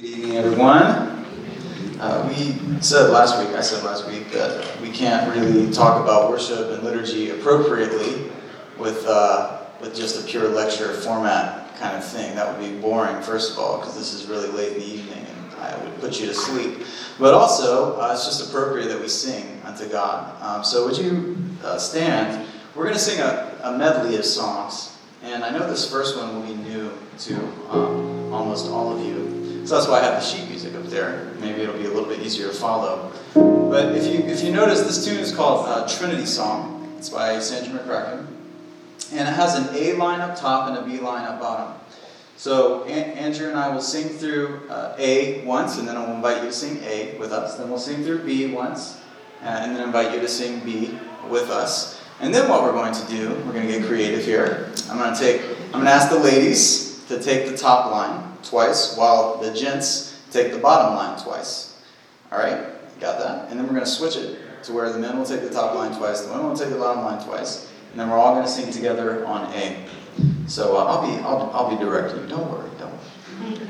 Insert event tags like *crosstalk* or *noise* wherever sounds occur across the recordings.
Good evening, everyone. Uh, we said last week, I said last week, that we can't really talk about worship and liturgy appropriately with, uh, with just a pure lecture format kind of thing. That would be boring, first of all, because this is really late in the evening and I would put you to sleep. But also, uh, it's just appropriate that we sing unto God. Um, so, would you uh, stand? We're going to sing a, a medley of songs. And I know this first one will be new to um, almost all of you. So that's why I have the sheet music up there. Maybe it'll be a little bit easier to follow. But if you, if you notice, this tune is called uh, Trinity Song. It's by Sandra McCracken. And it has an A line up top and a B line up bottom. So An- Andrew and I will sing through uh, A once, and then I'll invite you to sing A with us. Then we'll sing through B once, uh, and then invite you to sing B with us. And then what we're going to do, we're going to get creative here. I'm going to take, I'm going to ask the ladies to take the top line twice, while the gents take the bottom line twice. All right, got that? And then we're going to switch it to where the men will take the top line twice, the women will take the bottom line twice, and then we're all going to sing together on A. So uh, I'll be I'll, I'll be directing. you. Don't worry, don't worry.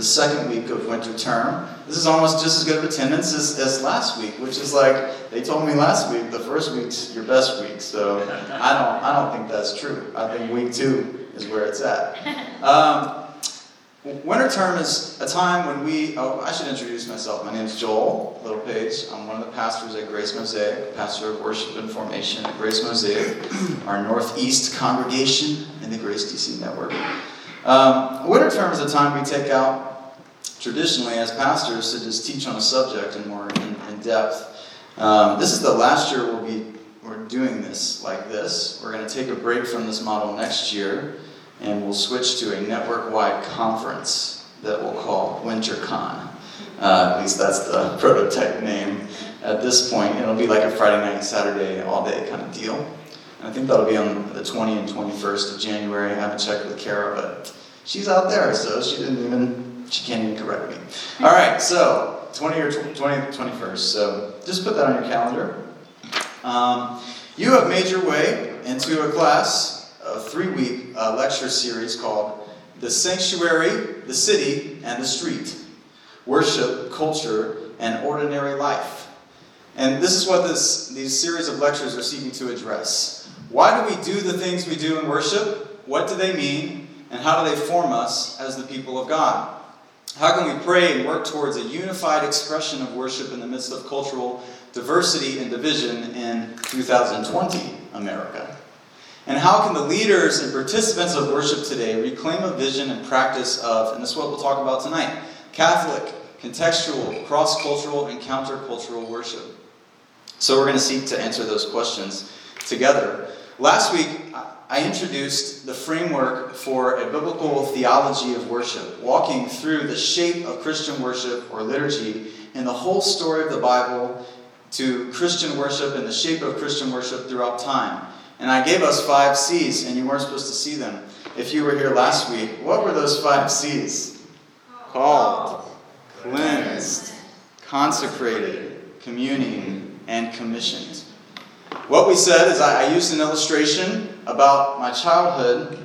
The second week of winter term. This is almost just as good of attendance as, as last week, which is like they told me last week the first week's your best week. So *laughs* I don't I don't think that's true. I think week two is where it's at. Um, Winter term is a time when we, oh, I should introduce myself. My name is Joel Littlepage. I'm one of the pastors at Grace Mosaic, pastor of worship and formation at Grace Mosaic, *clears throat* our Northeast congregation in the Grace DC network. Um, winter term is a time we take out traditionally as pastors to just teach on a subject in more in, in depth. Um, this is the last year we'll be we're doing this like this. We're going to take a break from this model next year and we'll switch to a network-wide conference that we'll call WinterCon. Uh, at least that's the *laughs* prototype name at this point. It'll be like a Friday night, Saturday, all day kind of deal. And I think that'll be on the 20 and 21st of January. I haven't checked with Kara, but she's out there, so she didn't even, she can't even correct me. All right, so 20 or 20, 21st. So just put that on your calendar. Um, you have made your way into a class a three week uh, lecture series called The Sanctuary, the City, and the Street Worship, Culture, and Ordinary Life. And this is what this, these series of lectures are seeking to address. Why do we do the things we do in worship? What do they mean? And how do they form us as the people of God? How can we pray and work towards a unified expression of worship in the midst of cultural diversity and division in 2020 America? And how can the leaders and participants of worship today reclaim a vision and practice of, and this is what we'll talk about tonight, Catholic, contextual, cross cultural, and countercultural worship? So we're going to seek to answer those questions together. Last week, I introduced the framework for a biblical theology of worship, walking through the shape of Christian worship or liturgy in the whole story of the Bible to Christian worship and the shape of Christian worship throughout time. And I gave us five C's, and you weren't supposed to see them. If you were here last week, what were those five C's? Called, cleansed, consecrated, communing, and commissioned. What we said is I, I used an illustration about my childhood.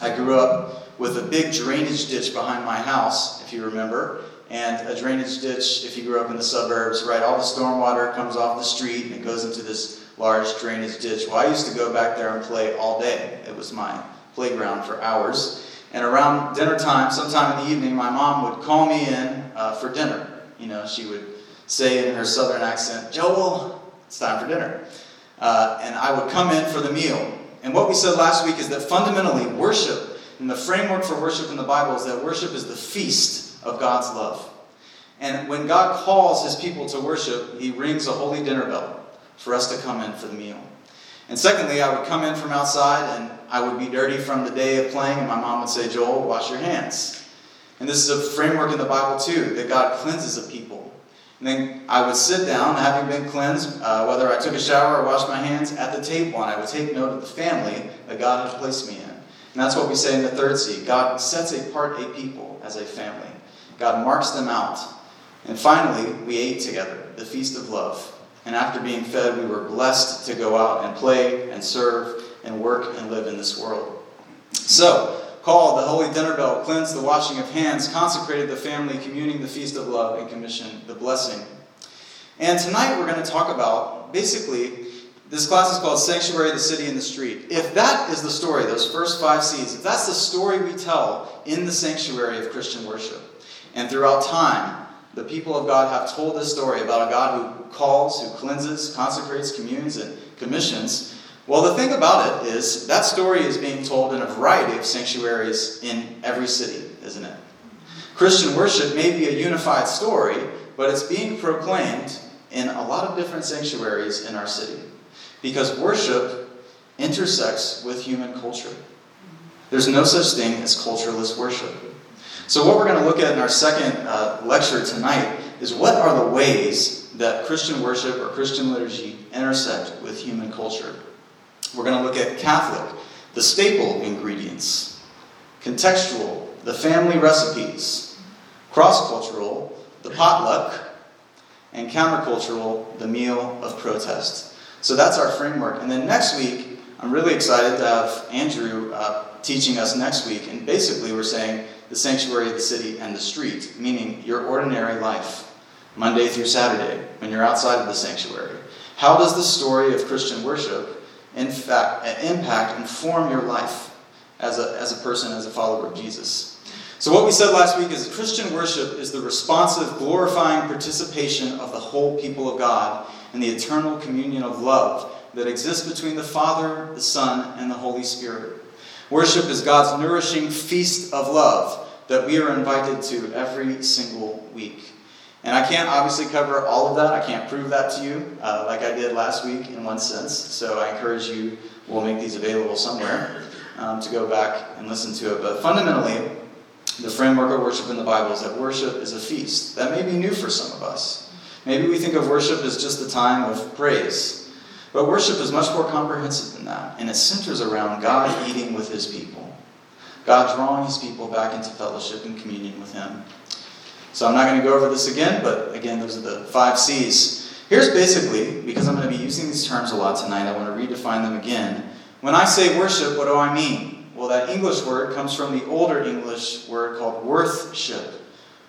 I grew up with a big drainage ditch behind my house, if you remember. And a drainage ditch, if you grew up in the suburbs, right, all the stormwater comes off the street and it goes into this large drainage ditch. Well, I used to go back there and play all day. It was my playground for hours. And around dinner time, sometime in the evening, my mom would call me in uh, for dinner. You know, she would say in her southern accent, Joel, it's time for dinner. Uh, and I would come in for the meal. And what we said last week is that fundamentally, worship, and the framework for worship in the Bible is that worship is the feast of God's love. And when God calls his people to worship, he rings a holy dinner bell for us to come in for the meal. And secondly, I would come in from outside and I would be dirty from the day of playing, and my mom would say, Joel, wash your hands. And this is a framework in the Bible, too, that God cleanses a people. And then I would sit down, having been cleansed, uh, whether I took a shower or washed my hands, at the table, and I would take note of the family that God had placed me in. And that's what we say in the third C God sets apart a people as a family, God marks them out. And finally, we ate together, the feast of love. And after being fed, we were blessed to go out and play and serve and work and live in this world. So, called the holy dinner bell, cleansed the washing of hands, consecrated the family, communing the feast of love, and commissioned the blessing. And tonight we're going to talk about basically this class is called Sanctuary, the City, and the Street. If that is the story, those first five C's, if that's the story we tell in the sanctuary of Christian worship, and throughout time, the people of God have told this story about a God who calls, who cleanses, consecrates, communes, and commissions. Well, the thing about it is that story is being told in a variety of sanctuaries in every city, isn't it? Christian worship may be a unified story, but it's being proclaimed in a lot of different sanctuaries in our city because worship intersects with human culture. There's no such thing as cultureless worship. So, what we're going to look at in our second uh, lecture tonight is what are the ways that Christian worship or Christian liturgy intersect with human culture. We're going to look at Catholic, the staple ingredients, contextual, the family recipes, cross cultural, the potluck, and countercultural, the meal of protest. So that's our framework. And then next week, I'm really excited to have Andrew uh, teaching us next week. And basically, we're saying the sanctuary of the city and the street, meaning your ordinary life, Monday through Saturday, when you're outside of the sanctuary. How does the story of Christian worship in fact, impact and form your life as a, as a person, as a follower of Jesus? So, what we said last week is Christian worship is the responsive, glorifying participation of the whole people of God in the eternal communion of love that exists between the Father, the Son, and the Holy Spirit. Worship is God's nourishing feast of love that we are invited to every single week. And I can't obviously cover all of that. I can't prove that to you uh, like I did last week in one sense. So I encourage you, we'll make these available somewhere um, to go back and listen to it. But fundamentally, the framework of worship in the Bible is that worship is a feast. That may be new for some of us. Maybe we think of worship as just a time of praise. But worship is much more comprehensive than that, and it centers around God eating with his people, God drawing his people back into fellowship and communion with him. So I'm not going to go over this again, but again, those are the five C's. Here's basically, because I'm going to be using these terms a lot tonight, I want to redefine them again. When I say worship, what do I mean? Well, that English word comes from the older English word called worthship.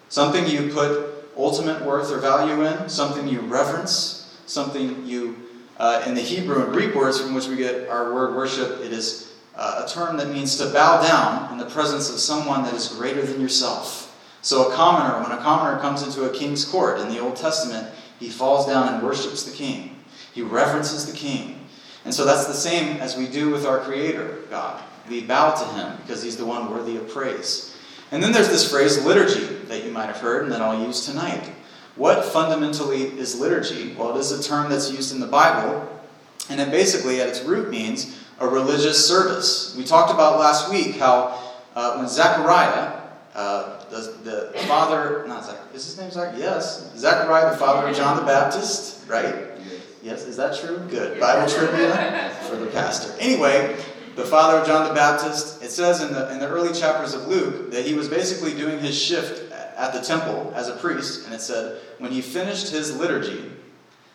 Something you put ultimate worth or value in, something you reverence, something you, uh, in the Hebrew and Greek words from which we get our word worship, it is uh, a term that means to bow down in the presence of someone that is greater than yourself. So, a commoner, when a commoner comes into a king's court in the Old Testament, he falls down and worships the king. He reverences the king. And so that's the same as we do with our Creator, God. We bow to him because he's the one worthy of praise. And then there's this phrase, liturgy, that you might have heard and that I'll use tonight. What fundamentally is liturgy? Well, it is a term that's used in the Bible, and it basically, at its root, means a religious service. We talked about last week how uh, when Zechariah, uh, the, the father, not Zach, is his name Zach? Yes. Zechariah, the father of John the Baptist, right? Yes, is that true? Good. Bible trivia for the pastor. Anyway, the father of John the Baptist, it says in the, in the early chapters of Luke that he was basically doing his shift at the temple as a priest, and it said when he finished his liturgy,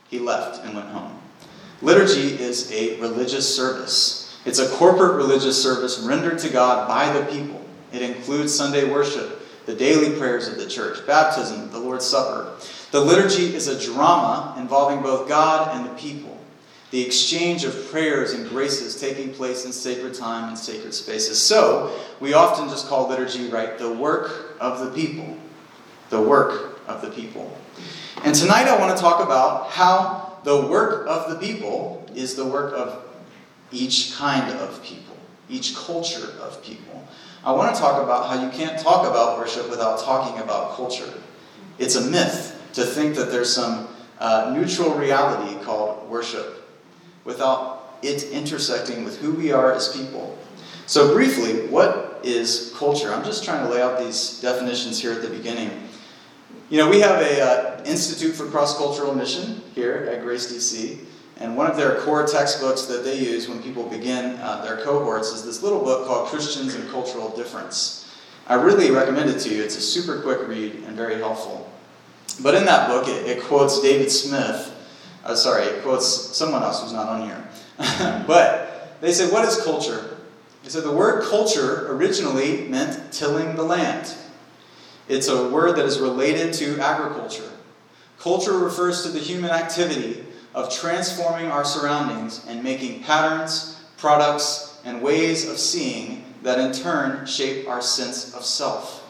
he left and went home. Liturgy is a religious service. It's a corporate religious service rendered to God by the people. It includes Sunday worship, the daily prayers of the church, baptism, the Lord's Supper. The liturgy is a drama involving both God and the people, the exchange of prayers and graces taking place in sacred time and sacred spaces. So, we often just call liturgy, right, the work of the people. The work of the people. And tonight I want to talk about how the work of the people is the work of each kind of people, each culture of people. I want to talk about how you can't talk about worship without talking about culture. It's a myth to think that there's some uh, neutral reality called worship without it intersecting with who we are as people. So, briefly, what is culture? I'm just trying to lay out these definitions here at the beginning. You know, we have a uh, Institute for Cross Cultural Mission here at Grace DC. And one of their core textbooks that they use when people begin uh, their cohorts is this little book called Christians and Cultural Difference. I really recommend it to you. It's a super quick read and very helpful. But in that book, it, it quotes David Smith. Uh, sorry, it quotes someone else who's not on here. *laughs* but they said, What is culture? They said the word culture originally meant tilling the land. It's a word that is related to agriculture. Culture refers to the human activity of transforming our surroundings and making patterns, products, and ways of seeing that in turn shape our sense of self.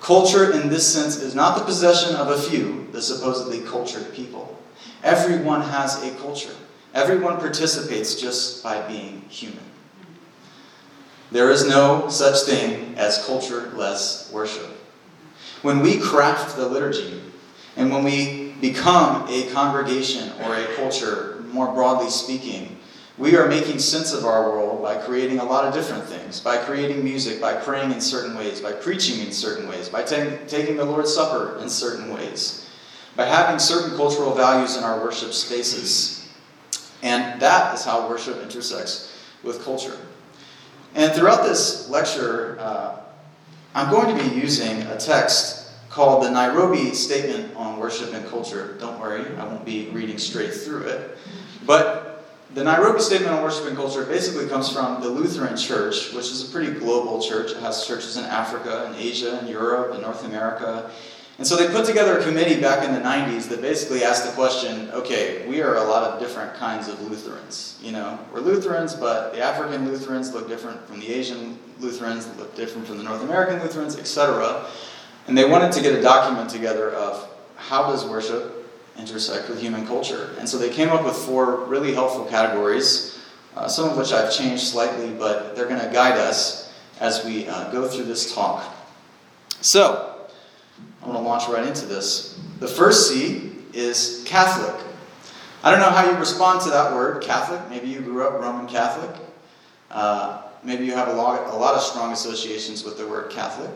Culture, in this sense, is not the possession of a few, the supposedly cultured people. Everyone has a culture. Everyone participates just by being human. There is no such thing as cultureless worship. When we craft the liturgy, and when we become a congregation or a culture, more broadly speaking, We are making sense of our world by creating a lot of different things, by creating music, by praying in certain ways, by preaching in certain ways, by ta- taking the Lord's Supper in certain ways, by having certain cultural values in our worship spaces. And that is how worship intersects with culture. And throughout this lecture, uh, I'm going to be using a text called the Nairobi Statement on Worship and Culture. Don't worry, I won't be reading straight through it. But the Nairobi Statement on Worship and Culture basically comes from the Lutheran Church, which is a pretty global church. It has churches in Africa and Asia and Europe and North America. And so they put together a committee back in the 90s that basically asked the question okay, we are a lot of different kinds of Lutherans. You know, we're Lutherans, but the African Lutherans look different from the Asian Lutherans, look different from the North American Lutherans, etc. And they wanted to get a document together of how does worship intersect with human culture. And so they came up with four really helpful categories, uh, some of which I've changed slightly, but they're going to guide us as we uh, go through this talk. So, I'm going to launch right into this. The first C is Catholic. I don't know how you respond to that word, Catholic. Maybe you grew up Roman Catholic. Uh, maybe you have a lot, a lot of strong associations with the word Catholic.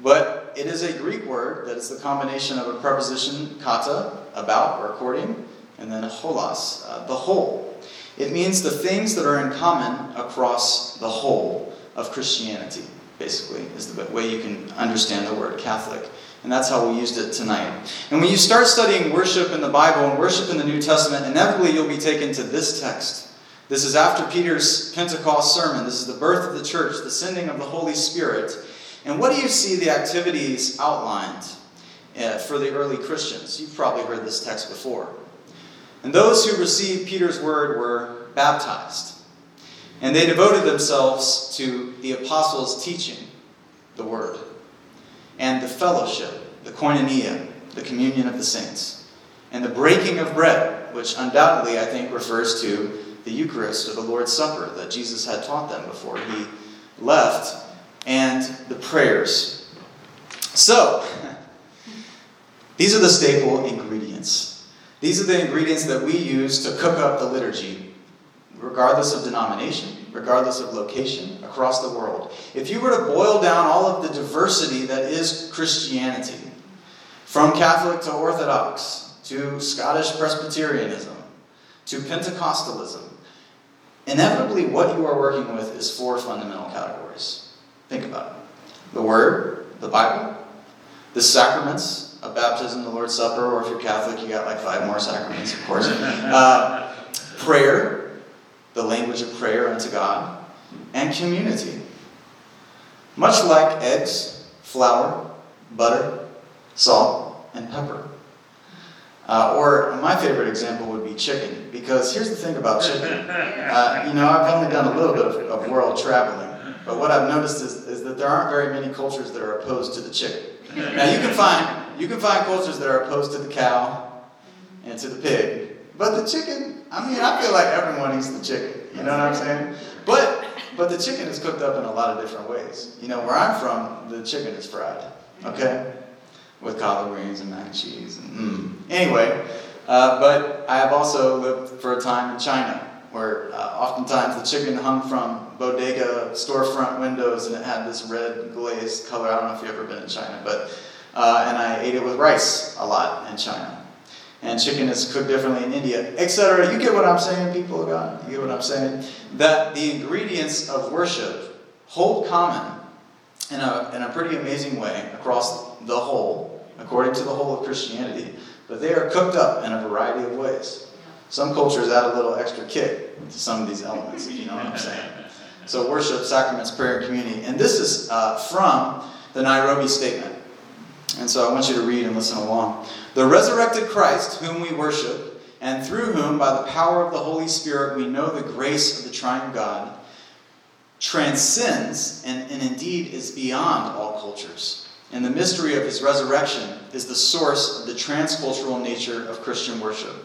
But it is a Greek word that is the combination of a preposition kata, about or according, and then holos, uh, the whole. It means the things that are in common across the whole of Christianity, basically, is the way you can understand the word Catholic. And that's how we used it tonight. And when you start studying worship in the Bible and worship in the New Testament, inevitably you'll be taken to this text. This is after Peter's Pentecost sermon. This is the birth of the church, the sending of the Holy Spirit. And what do you see the activities outlined uh, for the early Christians? You've probably heard this text before. And those who received Peter's word were baptized. And they devoted themselves to the apostles' teaching the word and the fellowship, the koinonia, the communion of the saints, and the breaking of bread, which undoubtedly I think refers to the Eucharist or the Lord's Supper that Jesus had taught them before he left, and the prayers. So, these are the staple ingredients. These are the ingredients that we use to cook up the liturgy, regardless of denomination regardless of location, across the world. If you were to boil down all of the diversity that is Christianity, from Catholic to Orthodox, to Scottish Presbyterianism, to Pentecostalism, inevitably what you are working with is four fundamental categories. Think about it the Word, the Bible, the sacraments of baptism, the Lord's Supper, or if you're Catholic, you got like five more sacraments, of course. *laughs* Uh, prayer, the language of prayer unto God, and community. Much like eggs, flour, butter, salt, and pepper. Uh, or my favorite example would be chicken, because here's the thing about chicken. *laughs* Uh, you know, I've only done a little bit of, of world traveling, but what I've noticed is, is that there aren't very many cultures that are opposed to the chicken. Now you can find you can find cultures that are opposed to the cow and to the pig, but the chicken I mean, I feel like everyone eats the chicken. You know what I'm saying? But but the chicken is cooked up in a lot of different ways. You know, where I'm from, the chicken is fried. Okay, with collard greens and mac and cheese. And, mm. Anyway, uh, but I have also lived for a time in China, where uh, oftentimes the chicken hung from bodega storefront windows, and it had this red glazed color. I don't know if you've ever been in China, but uh, and I ate it with rice a lot in China and chicken is cooked differently in India, etc. You get what I'm saying, people of God? You get what I'm saying? That the ingredients of worship hold common in a, in a pretty amazing way across the whole, according to the whole of Christianity, but they are cooked up in a variety of ways. Some cultures add a little extra kick to some of these elements, you know what I'm saying. So, worship, sacraments, prayer, and community. And this is uh, from the Nairobi Statement. And so I want you to read and listen along. The resurrected Christ, whom we worship, and through whom, by the power of the Holy Spirit, we know the grace of the triune God, transcends and, and indeed is beyond all cultures. And the mystery of his resurrection is the source of the transcultural nature of Christian worship.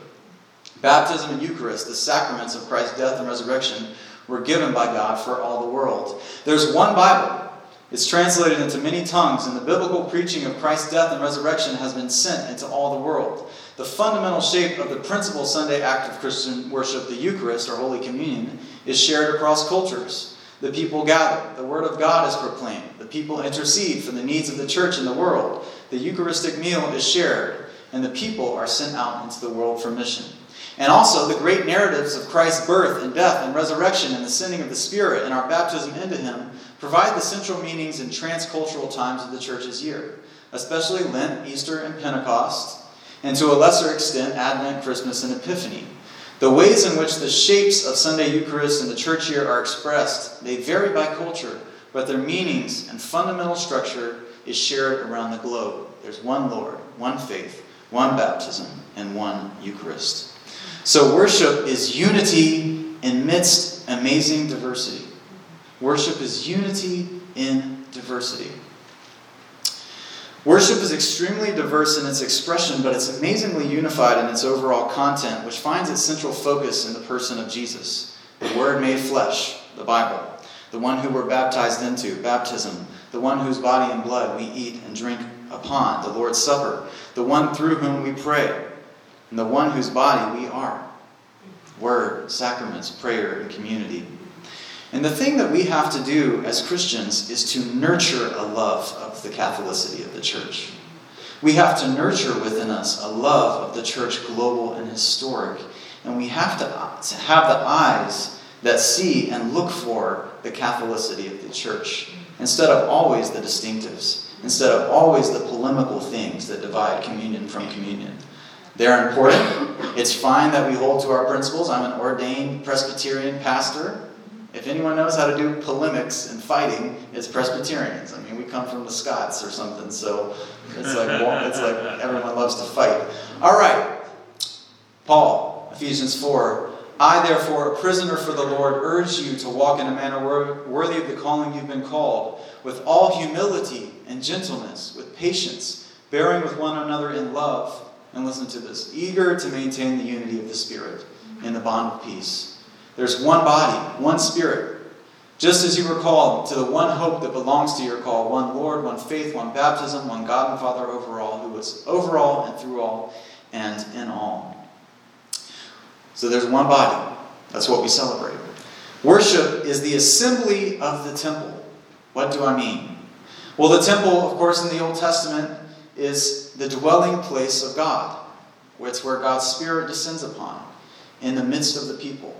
Baptism and Eucharist, the sacraments of Christ's death and resurrection, were given by God for all the world. There's one Bible it's translated into many tongues, and the biblical preaching of Christ's death and resurrection has been sent into all the world. The fundamental shape of the principal Sunday act of Christian worship, the Eucharist or Holy Communion, is shared across cultures. The people gather, the Word of God is proclaimed, the people intercede for the needs of the church and the world, the Eucharistic meal is shared, and the people are sent out into the world for mission. And also, the great narratives of Christ's birth and death and resurrection and the sending of the Spirit and our baptism into Him provide the central meanings in transcultural times of the church's year, especially Lent, Easter, and Pentecost, and to a lesser extent, Advent, Christmas, and Epiphany. The ways in which the shapes of Sunday Eucharist and the church year are expressed, they vary by culture, but their meanings and fundamental structure is shared around the globe. There's one Lord, one faith, one baptism, and one Eucharist. So worship is unity amidst amazing diversity. Worship is unity in diversity. Worship is extremely diverse in its expression, but it's amazingly unified in its overall content, which finds its central focus in the person of Jesus, the Word made flesh, the Bible, the one who we're baptized into, baptism, the one whose body and blood we eat and drink upon, the Lord's Supper, the one through whom we pray, and the one whose body we are. Word, sacraments, prayer, and community. And the thing that we have to do as Christians is to nurture a love of the Catholicity of the church. We have to nurture within us a love of the church, global and historic. And we have to, to have the eyes that see and look for the Catholicity of the church instead of always the distinctives, instead of always the polemical things that divide communion from communion. They're important. It's fine that we hold to our principles. I'm an ordained Presbyterian pastor. If anyone knows how to do polemics and fighting, it's Presbyterians. I mean, we come from the Scots or something, so it's like it's like everyone loves to fight. All right, Paul, Ephesians four. I, therefore, a prisoner for the Lord, urge you to walk in a manner worthy of the calling you've been called, with all humility and gentleness, with patience, bearing with one another in love and listen to this eager to maintain the unity of the Spirit in the bond of peace. There's one body, one Spirit. Just as you were called to the one hope that belongs to your call one Lord, one faith, one baptism, one God and Father over all, who was over all and through all and in all. So there's one body. That's what we celebrate. Worship is the assembly of the temple. What do I mean? Well, the temple, of course, in the Old Testament is the dwelling place of God. It's where God's Spirit descends upon in the midst of the people.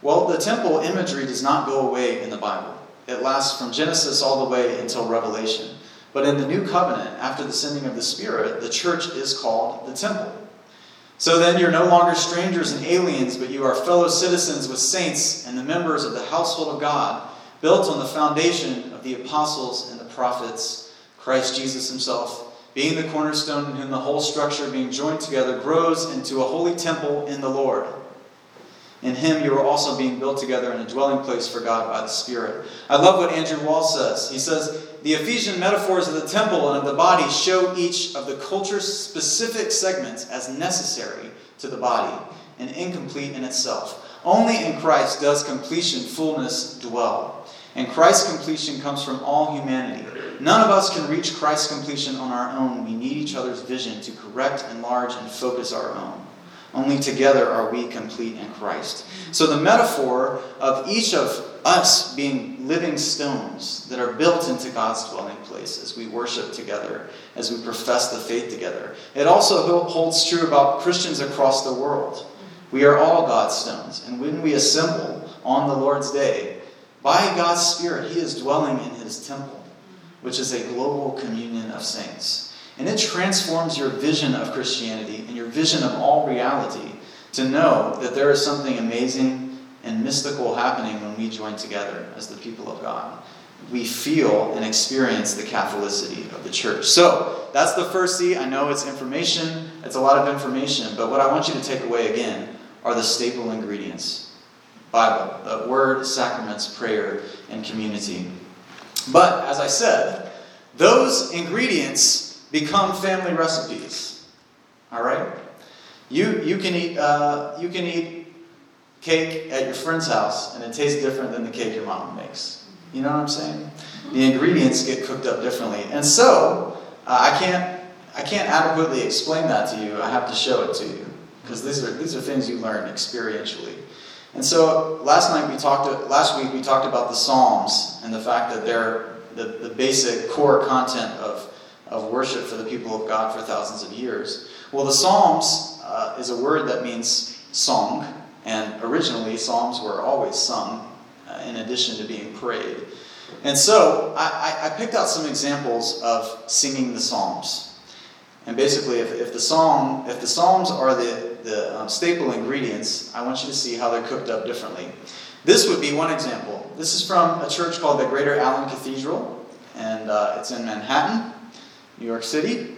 Well, the temple imagery does not go away in the Bible. It lasts from Genesis all the way until Revelation. But in the new covenant, after the sending of the Spirit, the church is called the temple. So then you're no longer strangers and aliens, but you are fellow citizens with saints and the members of the household of God, built on the foundation of the apostles and the prophets, Christ Jesus himself being the cornerstone in whom the whole structure, being joined together, grows into a holy temple in the Lord. In him you are also being built together in a dwelling place for God by the Spirit. I love what Andrew Walls says. He says, The Ephesian metaphors of the temple and of the body show each of the culture specific segments as necessary to the body and incomplete in itself. Only in Christ does completion, fullness dwell. And Christ's completion comes from all humanity. None of us can reach Christ's completion on our own. We need each other's vision to correct, enlarge, and focus our own. Only together are we complete in Christ. So, the metaphor of each of us being living stones that are built into God's dwelling place as we worship together, as we profess the faith together, it also holds true about Christians across the world. We are all God's stones. And when we assemble on the Lord's day, by God's Spirit, He is dwelling in His temple which is a global communion of saints. And it transforms your vision of Christianity and your vision of all reality to know that there is something amazing and mystical happening when we join together as the people of God. We feel and experience the Catholicity of the church. So, that's the first C. I know it's information, it's a lot of information, but what I want you to take away again are the staple ingredients Bible, the Word, sacraments, prayer, and community. But as I said, those ingredients become family recipes. All right? You, you, can eat, uh, you can eat cake at your friend's house, and it tastes different than the cake your mom makes. You know what I'm saying? The ingredients get cooked up differently. And so, uh, I can't I can't adequately explain that to you. I have to show it to you because these are these are things you learn experientially. And so last night we talked last week we talked about the Psalms and the fact that they're the, the basic core content of, of worship for the people of God for thousands of years. Well, the Psalms uh, is a word that means song, and originally Psalms were always sung uh, in addition to being prayed. And so I, I, picked out some examples of singing the Psalms. And basically, if, if the psalm, if the Psalms are the, the um, staple ingredients, I want you to see how they're cooked up differently. This would be one example. This is from a church called the Greater Allen Cathedral, and uh, it's in Manhattan, New York City.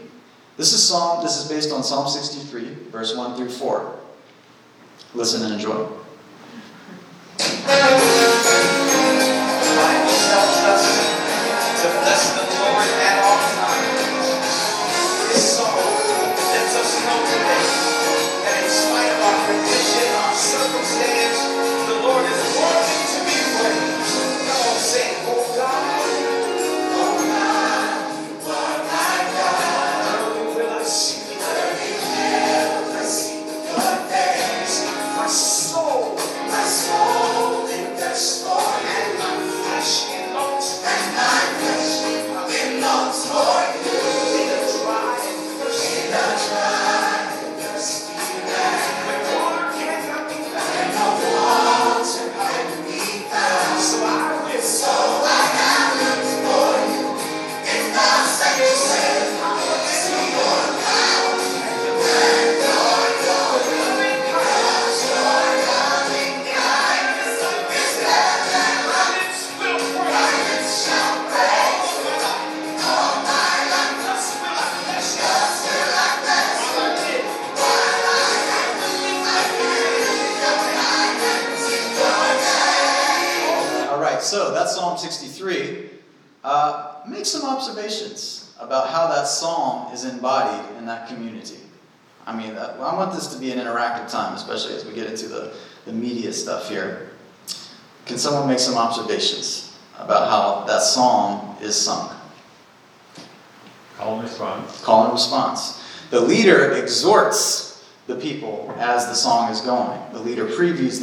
This is Psalm. This is based on Psalm 63, verse 1 through 4. Listen and enjoy.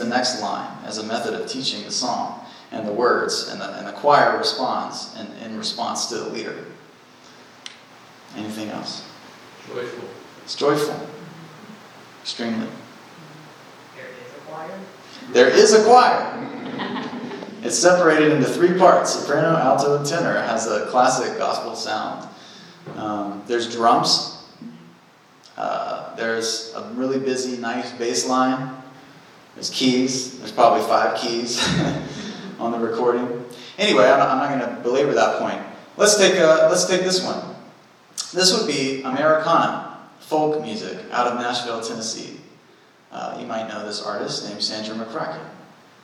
The next line as a method of teaching the song and the words, and the, and the choir responds in, in response to the leader. Anything else? Joyful. It's joyful. Extremely. There is a choir. There is a choir. It's separated into three parts soprano, alto, and tenor. It has a classic gospel sound. Um, there's drums. Uh, there's a really busy, nice bass line. There's keys. There's probably five keys. *laughs* on the recording. Anyway, I'm not, not going to belabor that point. Let's take, a, let's take this one. This would be Americana, folk music out of Nashville, Tennessee. Uh, you might know this artist named Sandra McCracken.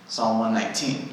Psalm 119.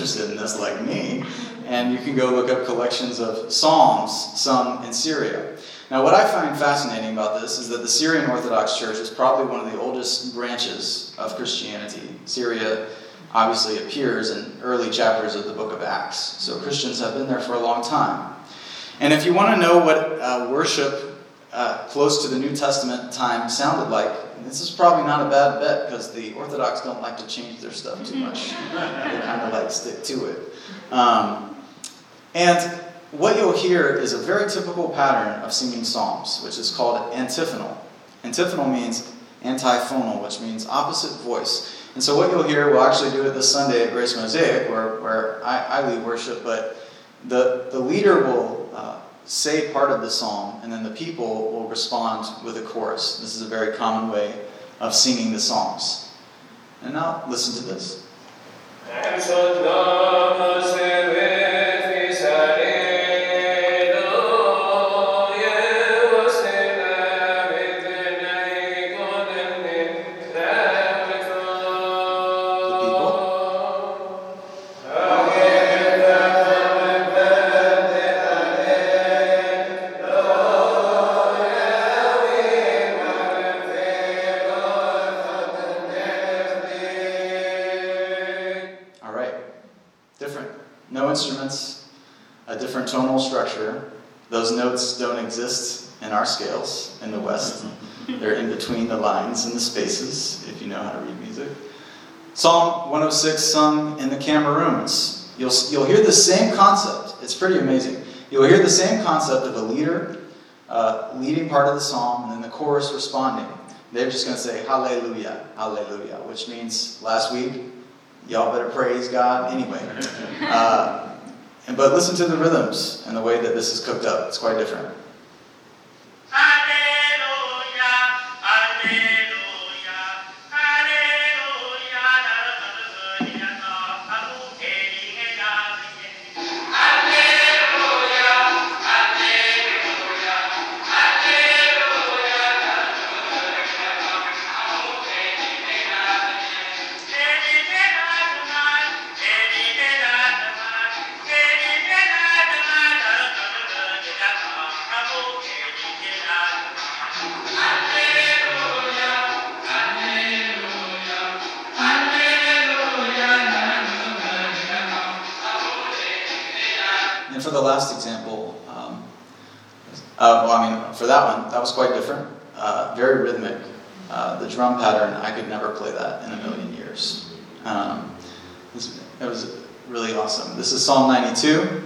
Interested in this like me, and you can go look up collections of psalms sung in Syria. Now, what I find fascinating about this is that the Syrian Orthodox Church is probably one of the oldest branches of Christianity. Syria obviously appears in early chapters of the book of Acts, so Christians have been there for a long time. And if you want to know what uh, worship uh, close to the New Testament time sounded like, this is probably not a bad bet because the Orthodox don't like to change their stuff too much. they kind of like stick to it. Um, and what you'll hear is a very typical pattern of singing psalms, which is called antiphonal. Antiphonal means antiphonal, which means opposite voice. And so what you'll hear, we'll actually do it this Sunday at Grace Mosaic, where, where I, I lead worship, but the, the leader will uh, say part of the psalm, and then the people will respond with a chorus. This is a very common way of singing the psalms. And now listen to this. Those notes don't exist in our scales in the West. *laughs* They're in between the lines and the spaces, if you know how to read music. Psalm 106 sung in the Cameroons. You'll, you'll hear the same concept. It's pretty amazing. You'll hear the same concept of a leader uh, leading part of the psalm and then the chorus responding. They're just going to say hallelujah, hallelujah, which means last week, y'all better praise God anyway. *laughs* Uh, and, but listen to the rhythms and the way that this is cooked up. It's quite different. Drum pattern, I could never play that in a million years. Um, was, it was really awesome. This is Psalm 92,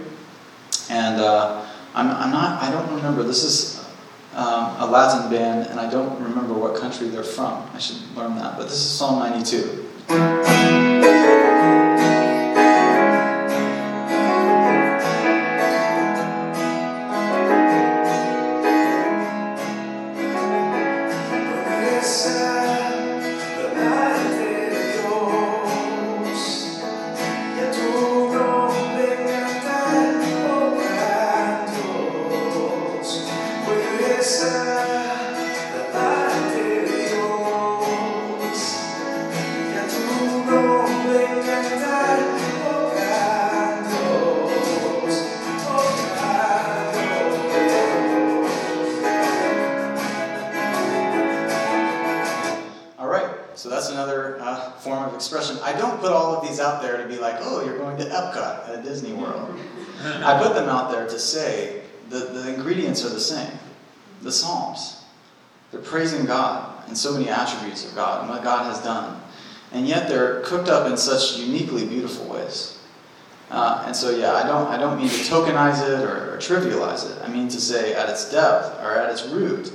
and uh, I'm, I'm not, I don't remember. This is um, a Latin band, and I don't remember what country they're from. I should learn that. But this is Psalm 92. Don't put all of these out there to be like, oh, you're going to Epcot at Disney World. *laughs* I put them out there to say the, the ingredients are the same. The Psalms. They're praising God and so many attributes of God and what God has done. And yet they're cooked up in such uniquely beautiful ways. Uh, and so, yeah, I don't, I don't mean to tokenize it or, or trivialize it. I mean to say, at its depth or at its root,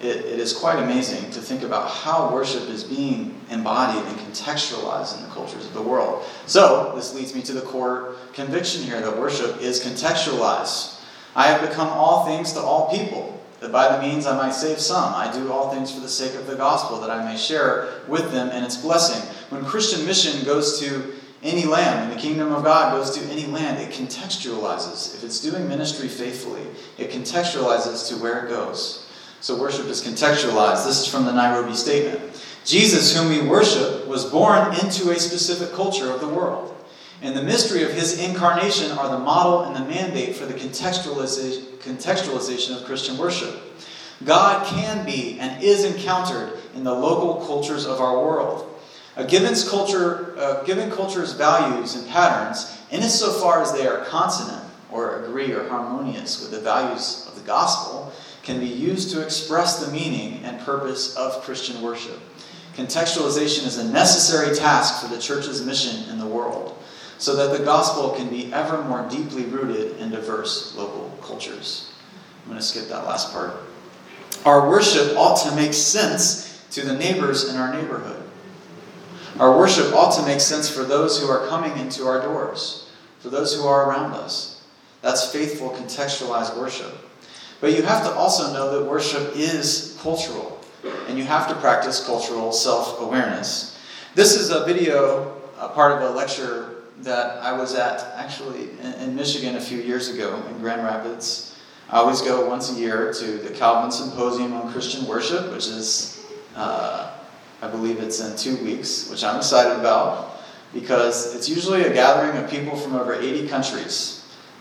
it, it is quite amazing to think about how worship is being embodied and contextualized in the cultures of the world. So, this leads me to the core conviction here that worship is contextualized. I have become all things to all people, that by the means I might save some. I do all things for the sake of the gospel, that I may share with them in its blessing. When Christian mission goes to any land, when the kingdom of God goes to any land, it contextualizes. If it's doing ministry faithfully, it contextualizes to where it goes. So worship is contextualized. This is from the Nairobi Statement. Jesus, whom we worship, was born into a specific culture of the world. And the mystery of his incarnation are the model and the mandate for the contextualization of Christian worship. God can be and is encountered in the local cultures of our world. A given's culture, a given culture's values and patterns, insofar as they are consonant or agree or harmonious with the values of the gospel, can be used to express the meaning and purpose of Christian worship. Contextualization is a necessary task for the church's mission in the world, so that the gospel can be ever more deeply rooted in diverse local cultures. I'm going to skip that last part. Our worship ought to make sense to the neighbors in our neighborhood. Our worship ought to make sense for those who are coming into our doors, for those who are around us. That's faithful, contextualized worship. But you have to also know that worship is cultural, and you have to practice cultural self awareness. This is a video, a part of a lecture that I was at actually in Michigan a few years ago in Grand Rapids. I always go once a year to the Calvin Symposium on Christian Worship, which is, uh, I believe it's in two weeks, which I'm excited about because it's usually a gathering of people from over 80 countries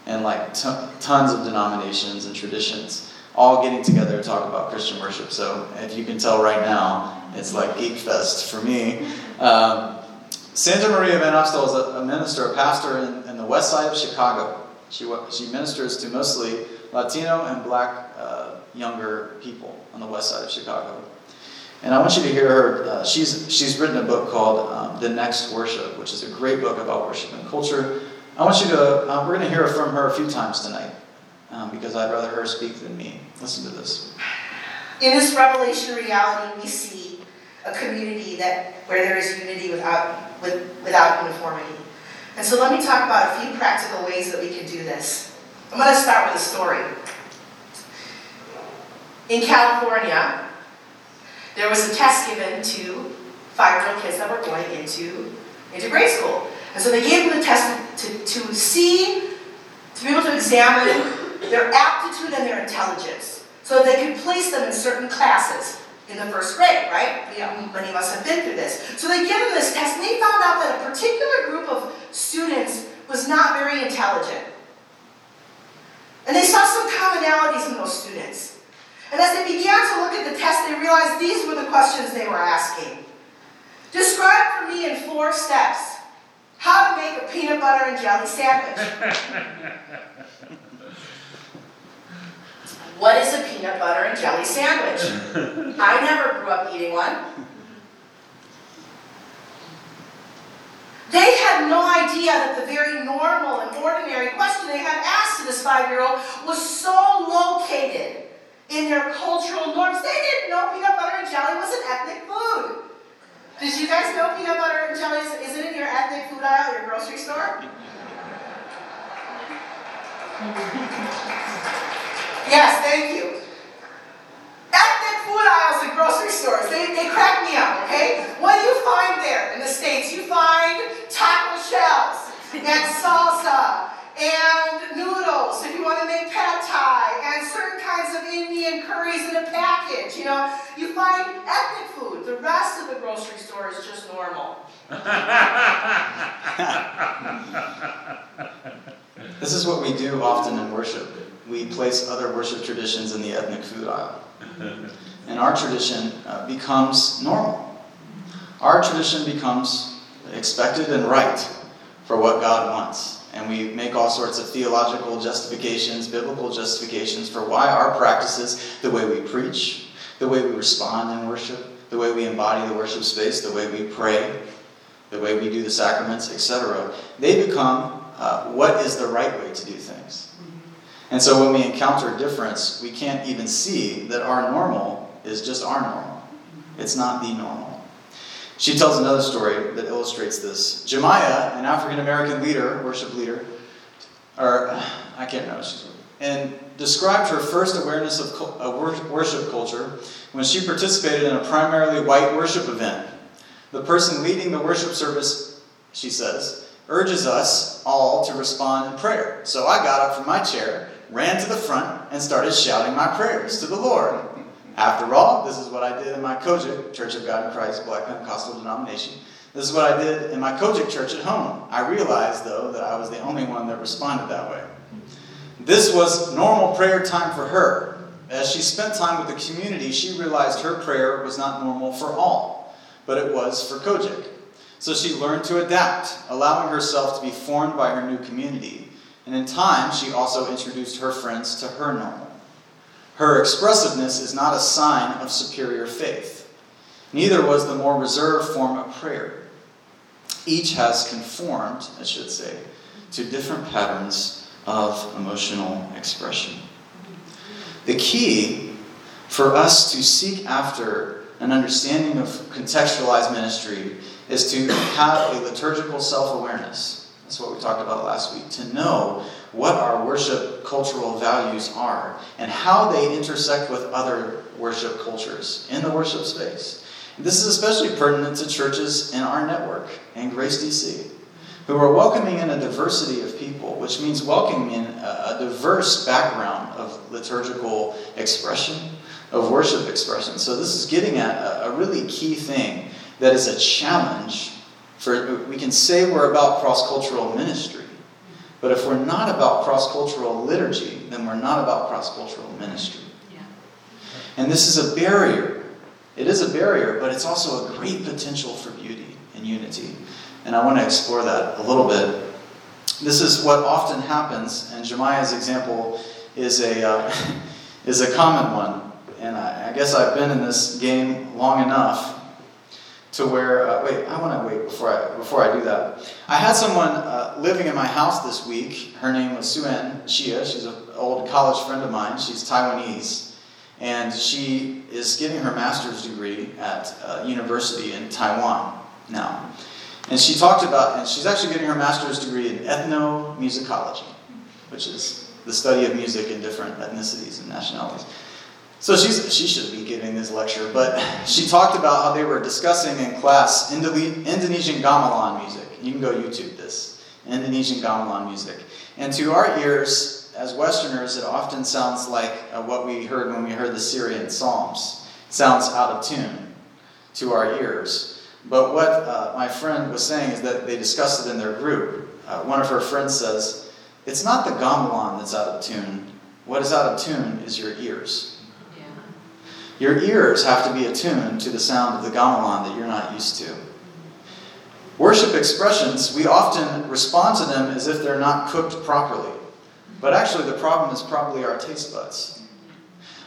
and like t- tons of denominations and traditions all getting together to talk about Christian worship. So if you can tell right now, it's like Geek Fest for me. Um, Sandra Maria Van Opstal is a, a, minister, a pastor in, in, the west side of Chicago. She, she ministers to mostly Latino and black uh, younger people on the west side of Chicago. And I want you to hear her. Uh, she's, she's written a book called um, The Next Worship, which is a great book about worship and culture. I want you to, uh, we're going to hear from her a few times tonight um, because I'd rather her speak than me. Listen to this. In this revelation reality, we see a community that where there is unity without, with, without uniformity. And so let me talk about a few practical ways that we can do this. I'm going to start with a story. In California, there was a test given to five-year-old kids that were going into, into grade school. And so they gave them the test to, to see, to be able to examine their aptitude and their intelligence. So they could place them in certain classes in the first grade, right? Many of us have been through this. So they give them this test, and they found out that a particular group of students was not very intelligent. And they saw some commonalities in those students. And as they began to look at the test, they realized these were the questions they were asking. Describe for me in four steps how to make a peanut butter and jelly sandwich. *laughs* what is a peanut butter and jelly sandwich? I never grew up eating one. They had no idea that the very normal and ordinary question they had asked to this five year old was so located in their cultural norms. They didn't know peanut butter and jelly was an ethnic food. Did you guys know peanut butter and jelly isn't in your ethnic food aisle at your grocery store? yes, thank you. Ethnic food aisles at grocery stores, they, they crack me up, okay? What do you find there in the States? You find taco shells and salsa and noodles if you want to make pad thai and certain kinds of Indian curries in a package. You know, you find ethnic food. The rest of the grocery store is just normal. *laughs* this is what we do often in worship. We place other worship traditions in the ethnic food aisle. And our tradition uh, becomes normal. Our tradition becomes expected and right for what God wants and we make all sorts of theological justifications, biblical justifications for why our practices, the way we preach, the way we respond in worship, the way we embody the worship space, the way we pray, the way we do the sacraments, etc., they become uh, what is the right way to do things. And so when we encounter a difference, we can't even see that our normal is just our normal. It's not the normal. She tells another story that illustrates this. Jemiah, an African American leader, worship leader, or uh, I can't remember, and described her first awareness of uh, worship culture when she participated in a primarily white worship event. The person leading the worship service, she says, urges us all to respond in prayer. So I got up from my chair, ran to the front, and started shouting my prayers to the Lord. After all, this is what I did in my COGIC, Church of God in Christ, Black Pentecostal denomination. This is what I did in my COGIC church at home. I realized, though, that I was the only one that responded that way. This was normal prayer time for her. As she spent time with the community, she realized her prayer was not normal for all, but it was for COGIC. So she learned to adapt, allowing herself to be formed by her new community. And in time, she also introduced her friends to her normal. Her expressiveness is not a sign of superior faith. Neither was the more reserved form of prayer. Each has conformed, I should say, to different patterns of emotional expression. The key for us to seek after an understanding of contextualized ministry is to have a liturgical self awareness. That's what we talked about last week. To know what our worship cultural values are and how they intersect with other worship cultures in the worship space. This is especially pertinent to churches in our network and Grace DC, who are welcoming in a diversity of people, which means welcoming in a diverse background of liturgical expression, of worship expression. So, this is getting at a really key thing that is a challenge for, we can say we're about cross cultural ministry, but if we're not about cross cultural liturgy, then we're not about cross cultural ministry. Yeah. And this is a barrier it is a barrier, but it's also a great potential for beauty and unity. And I want to explore that a little bit. This is what often happens, and Jemiah's example is a, uh, *laughs* is a common one. And I, I, guess I've been in this game long enough to where, uh, wait, I want to wait before I, before I do that. I had someone uh, living in my house this week. Her name was Suen Shia. She's an old college friend of mine. She's Taiwanese and she is getting her master's degree at a uh, university in Taiwan now. And she talked about, and she's actually getting her master's degree in ethnomusicology, which is the study of music in different ethnicities and nationalities. So she's, she should be giving this lecture, but she talked about how they were discussing in class Indonesian gamelan music. You can go YouTube this Indonesian gamelan music. And to our ears, as Westerners, it often sounds like uh, what we heard when we heard the Syrian Psalms. It sounds out of tune to our ears. But what uh, my friend was saying is that they discussed it in their group. Uh, one of her friends says, It's not the gamelan that's out of tune. What is out of tune is your ears. Your ears have to be attuned to the sound of the gamelan that you're not used to. Worship expressions, we often respond to them as if they're not cooked properly. But actually, the problem is probably our taste buds.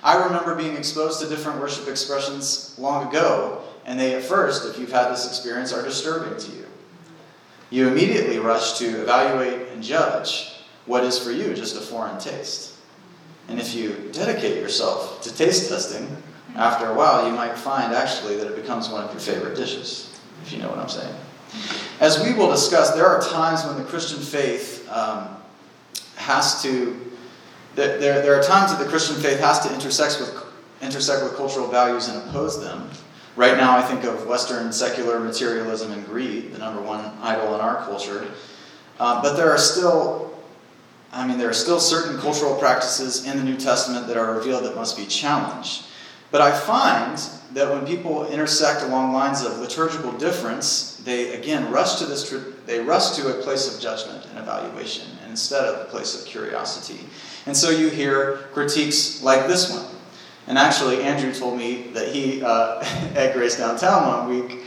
I remember being exposed to different worship expressions long ago, and they, at first, if you've had this experience, are disturbing to you. You immediately rush to evaluate and judge what is for you just a foreign taste. And if you dedicate yourself to taste testing, after a while you might find actually that it becomes one of your favorite dishes, if you know what I'm saying. As we will discuss, there are times when the Christian faith um, has to, there, there are times that the Christian faith has to intersect with, intersect with cultural values and oppose them. Right now, I think of Western secular materialism and greed, the number one idol in our culture. Uh, but there are still, I mean, there are still certain cultural practices in the New Testament that are revealed that must be challenged. But I find that when people intersect along lines of liturgical difference, they again rush to this, they rush to a place of judgment and evaluation instead of a place of curiosity. And so you hear critiques like this one. And actually, Andrew told me that he, uh, *laughs* at Grace Downtown one week,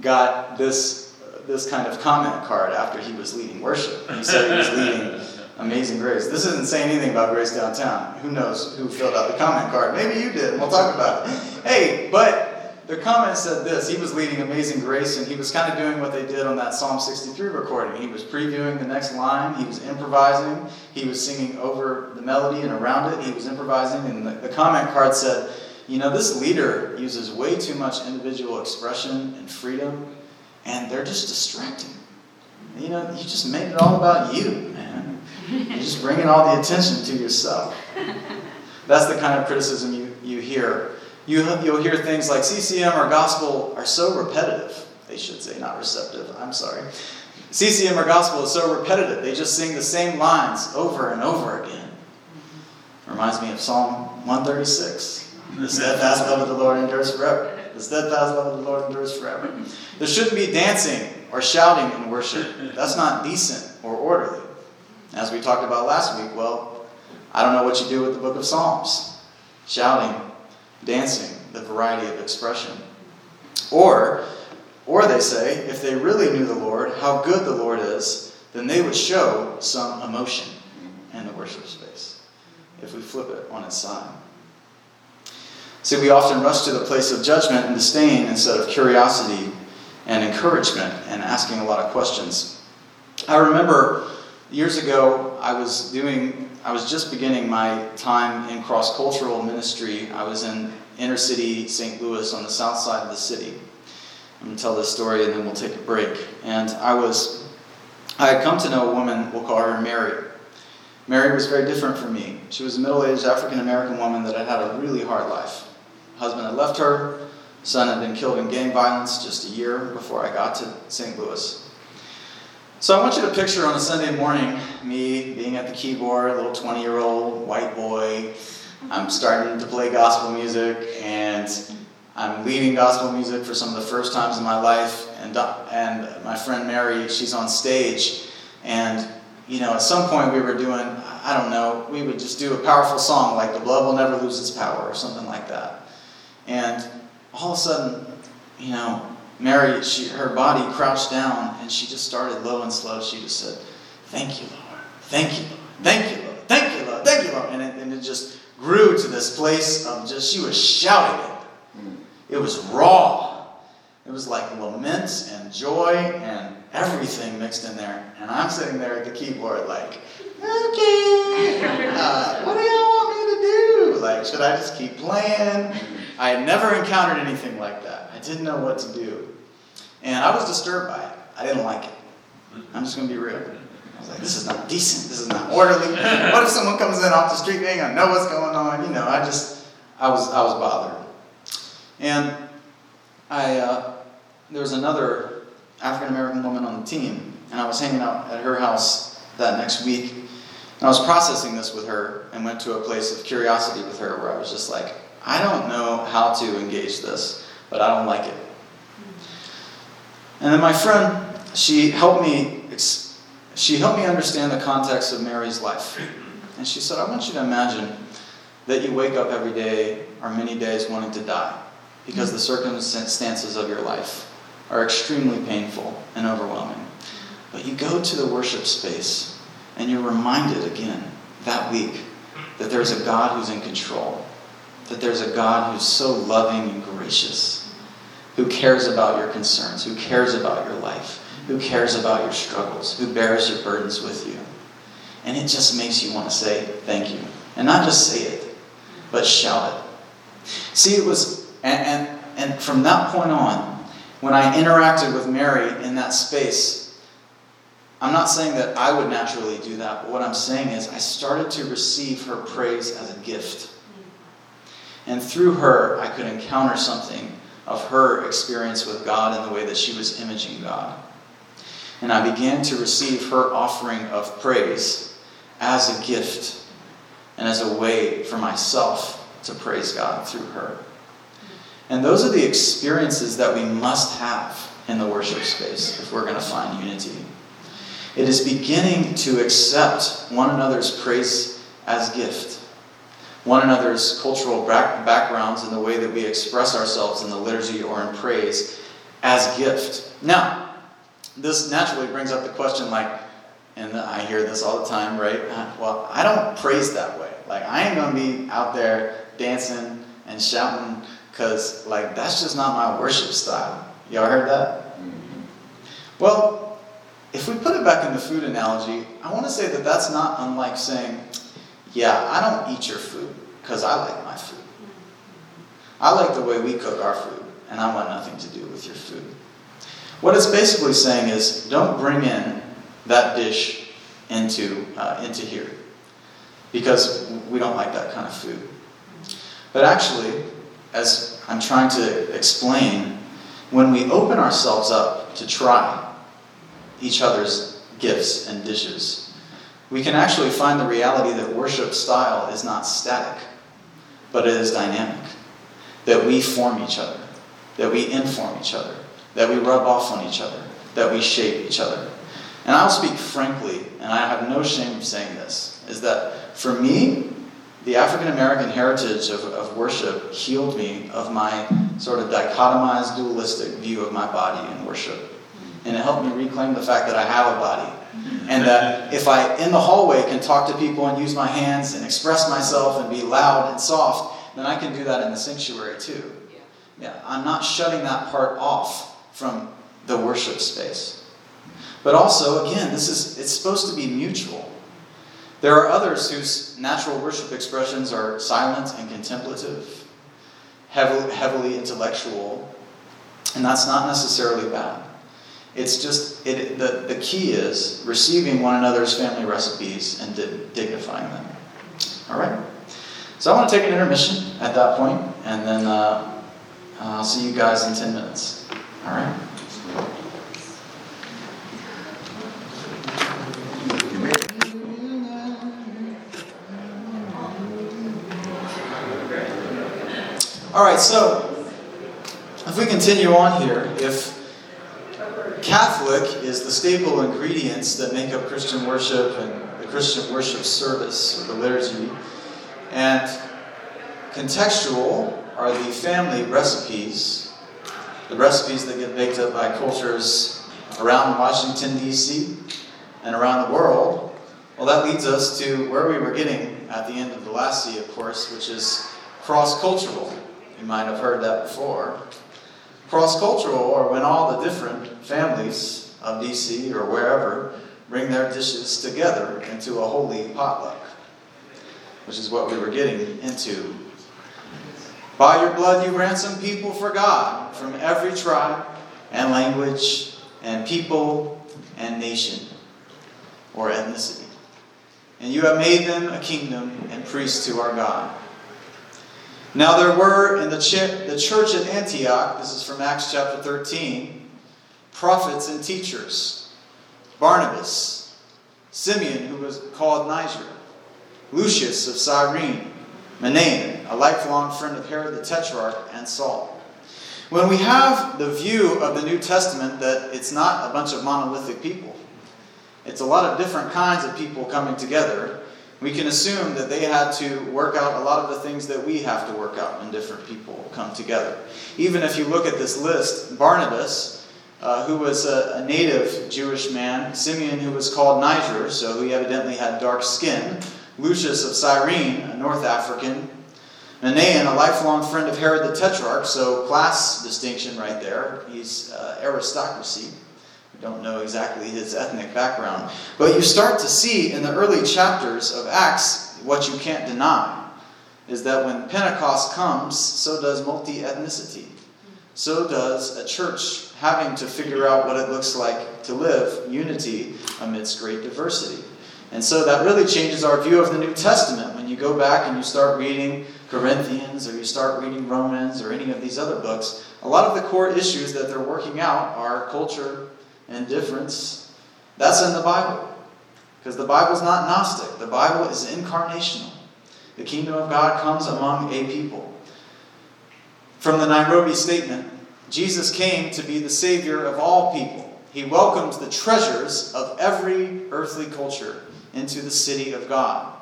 got this, this kind of comment card after he was leading worship. He said he was leading Amazing Grace. This isn't saying anything about Grace Downtown. Who knows who filled out the comment card? Maybe you did, we'll talk about it. Hey, but the comment said this he was leading Amazing Grace, and he was kind of doing what they did on that Psalm 63 recording. He was previewing the next line, he was improvising, he was singing over the melody and around it, he was improvising, and the, the comment card said, You know, this leader uses way too much individual expression and freedom, and they're just distracting. You know, you just made it all about you, man. You're just bringing all the attention to yourself. That's the kind of criticism you, you hear you, you'll hear things like CCM or gospel are so repetitive. They should say, not receptive. I'm sorry. CCM or gospel is so repetitive. They just sing the same lines over and over again. Reminds me of Psalm 136. The steadfast love of the Lord endures forever. The steadfast love of the Lord endures forever. There shouldn't be dancing or shouting in worship. That's not decent or orderly. As we talked about last week, well, I don't know what you do with the book of Psalms. Shouting, dancing, the variety of expression. Or, or they say, if they really knew the Lord, how good the Lord is, then they would show some emotion in the worship space. If we flip it on its side. See, we often rush to the place of judgment and disdain instead of curiosity and encouragement and asking a lot of questions. I remember years ago, I was doing, I was just beginning my time in cross cultural ministry. I was in inner city St. Louis on the south side of the city. I'm going to tell this story and then we'll take a break. And I was, I had come to know a woman, we'll call her Mary. Mary was very different from me. She was a middle aged African American woman that had had a really hard life. Husband had left her, son had been killed in gang violence just a year before I got to St. Louis. So I want you to picture on a Sunday morning me being at the keyboard, a little 20 year old white boy. I'm starting to play gospel music and I'm leading gospel music for some of the first times in my life. And, and my friend Mary, she's on stage. And, you know, at some point we were doing, I don't know, we would just do a powerful song like The Blood Will Never Lose Its Power or something like that. And all of a sudden, you know, Mary, she, her body crouched down and she just started low and slow. She just said, Thank you, Lord. Thank you, Lord. Thank you, Lord. Thank you, Lord. Thank you, Lord. And it, and it just grew to this place of just, she was shouting it. It was raw. It was like lament and joy and everything mixed in there. And I'm sitting there at the keyboard like, okay, uh, what do y'all want me to do? Like, should I just keep playing? I had never encountered anything like that. Didn't know what to do. And I was disturbed by it. I didn't like it. I'm just going to be real. I was like, this is not decent. This is not orderly. What if someone comes in off the street? They ain't going to know what's going on. You know, I just, I was, I was bothered. And I, uh, there was another African American woman on the team, and I was hanging out at her house that next week. And I was processing this with her and went to a place of curiosity with her where I was just like, I don't know how to engage this, but I don't like it. And then my friend, she helped me she helped me understand the context of Mary's life. And she said, I want you to imagine that you wake up every day or many days wanting to die because the circumstances of your life are extremely painful and overwhelming. But you go to the worship space and you're reminded again that week that there's a God who's in control, that there's a God who's so loving and gracious, who cares about your concerns, who cares about your life, who cares about your struggles, who bears your burdens with you. And it just makes you want to say thank you. And not just say it, but shout it. See, it was, and, and, and from that point on, when I interacted with Mary in that space, I'm not saying that I would naturally do that, but what I'm saying is I started to receive her praise as a gift. And through her, I could encounter something of her experience with God in the way that she was imaging God. And I began to receive her offering of praise as a gift and as a way for myself to praise God through her. And those are the experiences that we must have in the worship space if we're going to find unity. It is beginning to accept one another's praise as gift, one another's cultural backgrounds and the way that we express ourselves in the liturgy or in praise as gift. Now, this naturally brings up the question like, and I hear this all the time, right? Well, I don't praise that way. Like, I ain't to be out there dancing and shouting because, like, that's just not my worship style. Y'all heard that? Mm-hmm. Well, if we put it back in the food analogy, I want to say that that's not unlike saying, yeah, I don't eat your food because I like my food. I like the way we cook our food, and I want nothing to do with your food. What it's basically saying is, don't bring in that dish into, uh, into here because we don't like that kind of food. But actually, as I'm trying to explain, when we open ourselves up to try each other's gifts and dishes, we can actually find the reality that worship style is not static, but it is dynamic. that we form each other, that we inform each other, that we rub off on each other, that we shape each other. And I'll speak frankly, and I have no shame of saying this, is that for me, the African American heritage of, of worship healed me of my sort of dichotomized, dualistic view of my body in worship. And it helped me reclaim the fact that I have a body. And that if I, in the hallway, can talk to people and use my hands and express myself and be loud and soft, then I can do that in the sanctuary too. Yeah, I'm not shutting that part off from the worship space. But also, again, this is it's supposed to be mutual. There are others whose natural worship expressions are silent and contemplative, heavily, heavily intellectual, and that's not necessarily bad. It's just it, the, the key is receiving one another's family recipes and di- dignifying them. All right? So I want to take an intermission at that point, and then uh, I'll see you guys in 10 minutes. All right? All right, so if we continue on here, if Catholic is the staple ingredients that make up Christian worship and the Christian worship service or the liturgy, and contextual are the family recipes, the recipes that get baked up by cultures around Washington, D.C. and around the world. Well, that leads us to where we were getting at the end of the last C, of course, which is cross cultural. You might have heard that before. Cross cultural or when all the different families of DC or wherever bring their dishes together into a holy potluck, which is what we were getting into. By your blood you ransom people for God from every tribe and language and people and nation or ethnicity. And you have made them a kingdom and priests to our God. Now there were in the, ch- the church at Antioch, this is from Acts chapter 13, prophets and teachers Barnabas, Simeon, who was called Niger, Lucius of Cyrene, Manaen, a lifelong friend of Herod the Tetrarch, and Saul. When we have the view of the New Testament that it's not a bunch of monolithic people, it's a lot of different kinds of people coming together we can assume that they had to work out a lot of the things that we have to work out when different people come together. Even if you look at this list, Barnabas, uh, who was a, a, native Jewish man, Simeon, who was called Niger, so he evidently had dark skin, Lucius of Cyrene, a North African, Manaen, a lifelong friend of Herod the Tetrarch, so class distinction right there. He's uh, aristocracy don't know exactly his ethnic background. But you start to see in the early chapters of Acts what you can't deny is that when Pentecost comes, so does multi ethnicity. So does a church having to figure out what it looks like to live unity amidst great diversity. And so that really changes our view of the New Testament when you go back and you start reading Corinthians or you start reading Romans or any of these other books. A lot of the core issues that they're working out are culture, and difference, that's in the Bible. Because the Bible is not Gnostic, the Bible is incarnational. The kingdom of God comes among a people. From the Nairobi Statement, Jesus came to be the Savior of all people. He welcomes the treasures of every earthly culture into the city of God.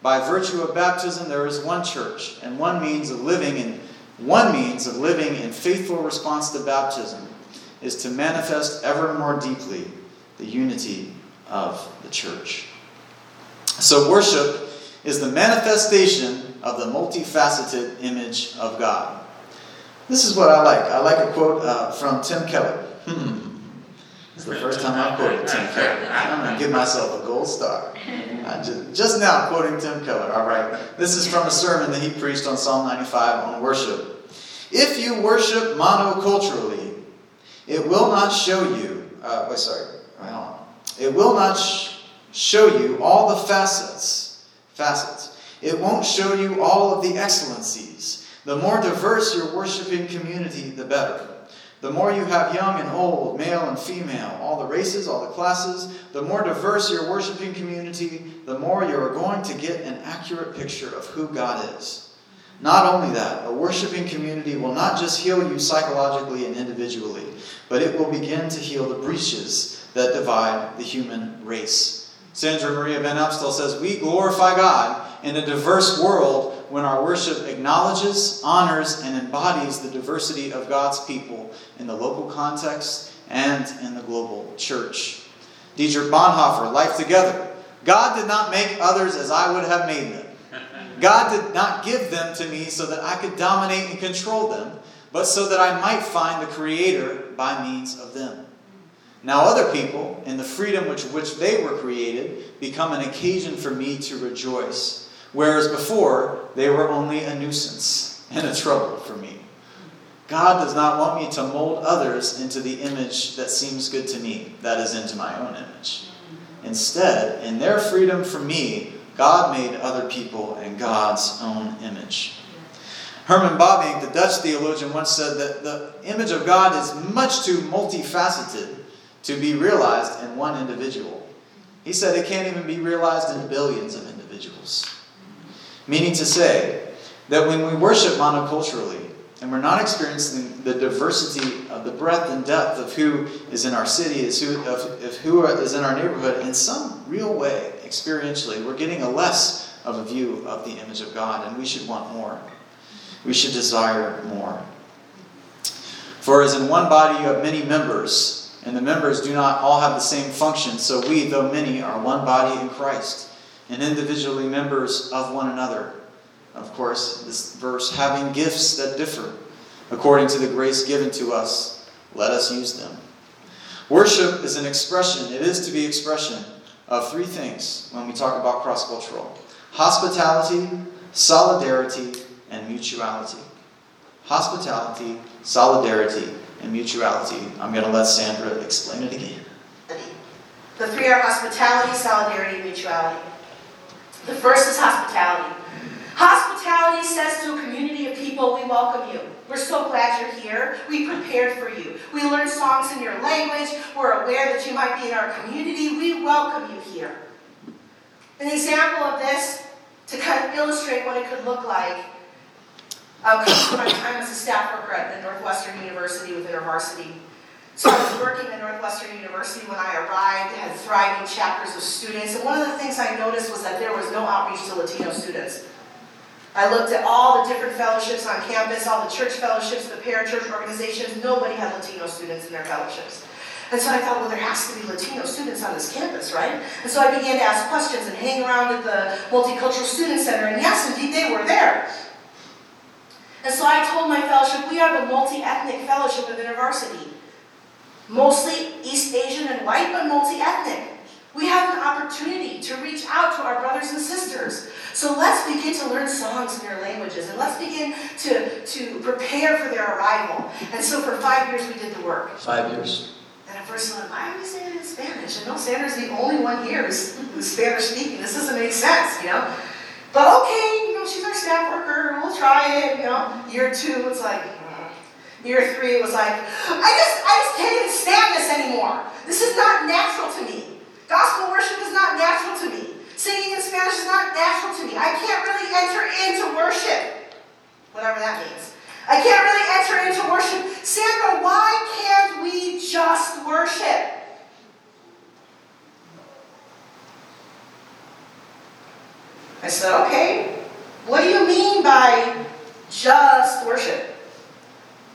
By virtue of baptism, there is one church and one means of living in one means of living in faithful response to baptism is to manifest ever more deeply the unity of the church. So, worship is the manifestation of the multifaceted image of God. This is what I like. I like a quote uh, from Tim Keller. Hmm. It's the first time I've quoted Tim Keller. I'm going to give myself a gold star. Just, just now quoting Tim Keller. All right. This is from a sermon that he preached on Psalm 95 on worship. If you worship monoculturally, it will not show you, uh, wait, sorry, it will not sh- show you all the facets, facets. It won't show you all of the excellencies. The more diverse your worshiping community, the better. The more you have young and old, male and female, all the races, all the classes, the more diverse your worshiping community, the more you are going to get an accurate picture of who God is. Not only that, a worshiping community will not just heal you psychologically and individually, but it will begin to heal the breaches that divide the human race. Sandra Maria Van Opstal says, We glorify God in a diverse world when our worship acknowledges, honors, and embodies the diversity of God's people in the local context and in the global church. Dietrich Bonhoeffer, Life Together. God did not make others as I would have made them. God did not give them to me so that I could dominate and control them, but so that I might find the Creator by means of them. Now, other people, in the freedom which which they were created, become an occasion for me to rejoice, whereas before they were only a nuisance and a trouble for me. God does not want me to mold others into the image that seems good to me, that is, into my own image. Instead, in their freedom from me, God made other people in God's own image. Herman Bavinck, the Dutch theologian, once said that the image of God is much too multifaceted to be realized in one individual. He said it can't even be realized in billions of individuals. Meaning to say that when we worship monoculturally, and we're not experiencing the diversity of the breadth and depth of who is in our city, is who, of who is in our neighborhood, in some real way, experientially, we're getting a less of a view of the image of God, and we should want more. We should desire more. For as in one body you have many members, and the members do not all have the same function, so we, though many, are one body in Christ, and individually members of one another. Of course, this verse, having gifts that differ according to the grace given to us, let us use them. Worship is an expression, it is to be expression of three things when we talk about cross cultural hospitality, solidarity, and mutuality. Hospitality, solidarity, and mutuality. I'm going to let Sandra explain it again. The three are hospitality, solidarity, and mutuality. The first is hospitality. Hospitality says to a community of people, we welcome you. We're so glad you're here. We prepared for you. We learned songs in your language. We're aware that you might be in our community. We welcome you here. An example of this, to kind of illustrate what it could look like, um, comes from my time as a staff worker at the Northwestern University with InterVarsity. So I was working at Northwestern University when I arrived, It had thriving chapters of students, and one of the things I noticed was that there was no outreach to Latino students. I looked at all the different fellowships on campus, all the church fellowships, the parachurch organizations, nobody had Latino students in their fellowships. And so I thought, well, there has to be Latino students on this campus, right? And so I began to ask questions and hang around at the Multicultural Student Center, and yes, indeed, they were there. And so I told my fellowship, we are the multi-ethnic fellowship of InterVarsity. Mostly East Asian and white, but multi-ethnic. We have an opportunity to reach out to our brothers and sisters. So let's begin to learn songs in their languages and let's begin to, to prepare for their arrival. And so for five years we did the work. Five years. And at first I'm like, why are we saying it in Spanish? And no, Sandra's the only one here who's, who's Spanish speaking. This doesn't make sense, you know? But okay, you know, she's our staff worker, we'll try it, you know. Year two, it's like, mm. year three, it was like, I just, I just can't even stand this anymore. This is not natural to me. Gospel worship is not natural to me. Singing in Spanish is not natural to me. I can't really enter into worship, whatever that means. I can't really enter into worship. Sandra, why can't we just worship? I said, okay, what do you mean by just worship?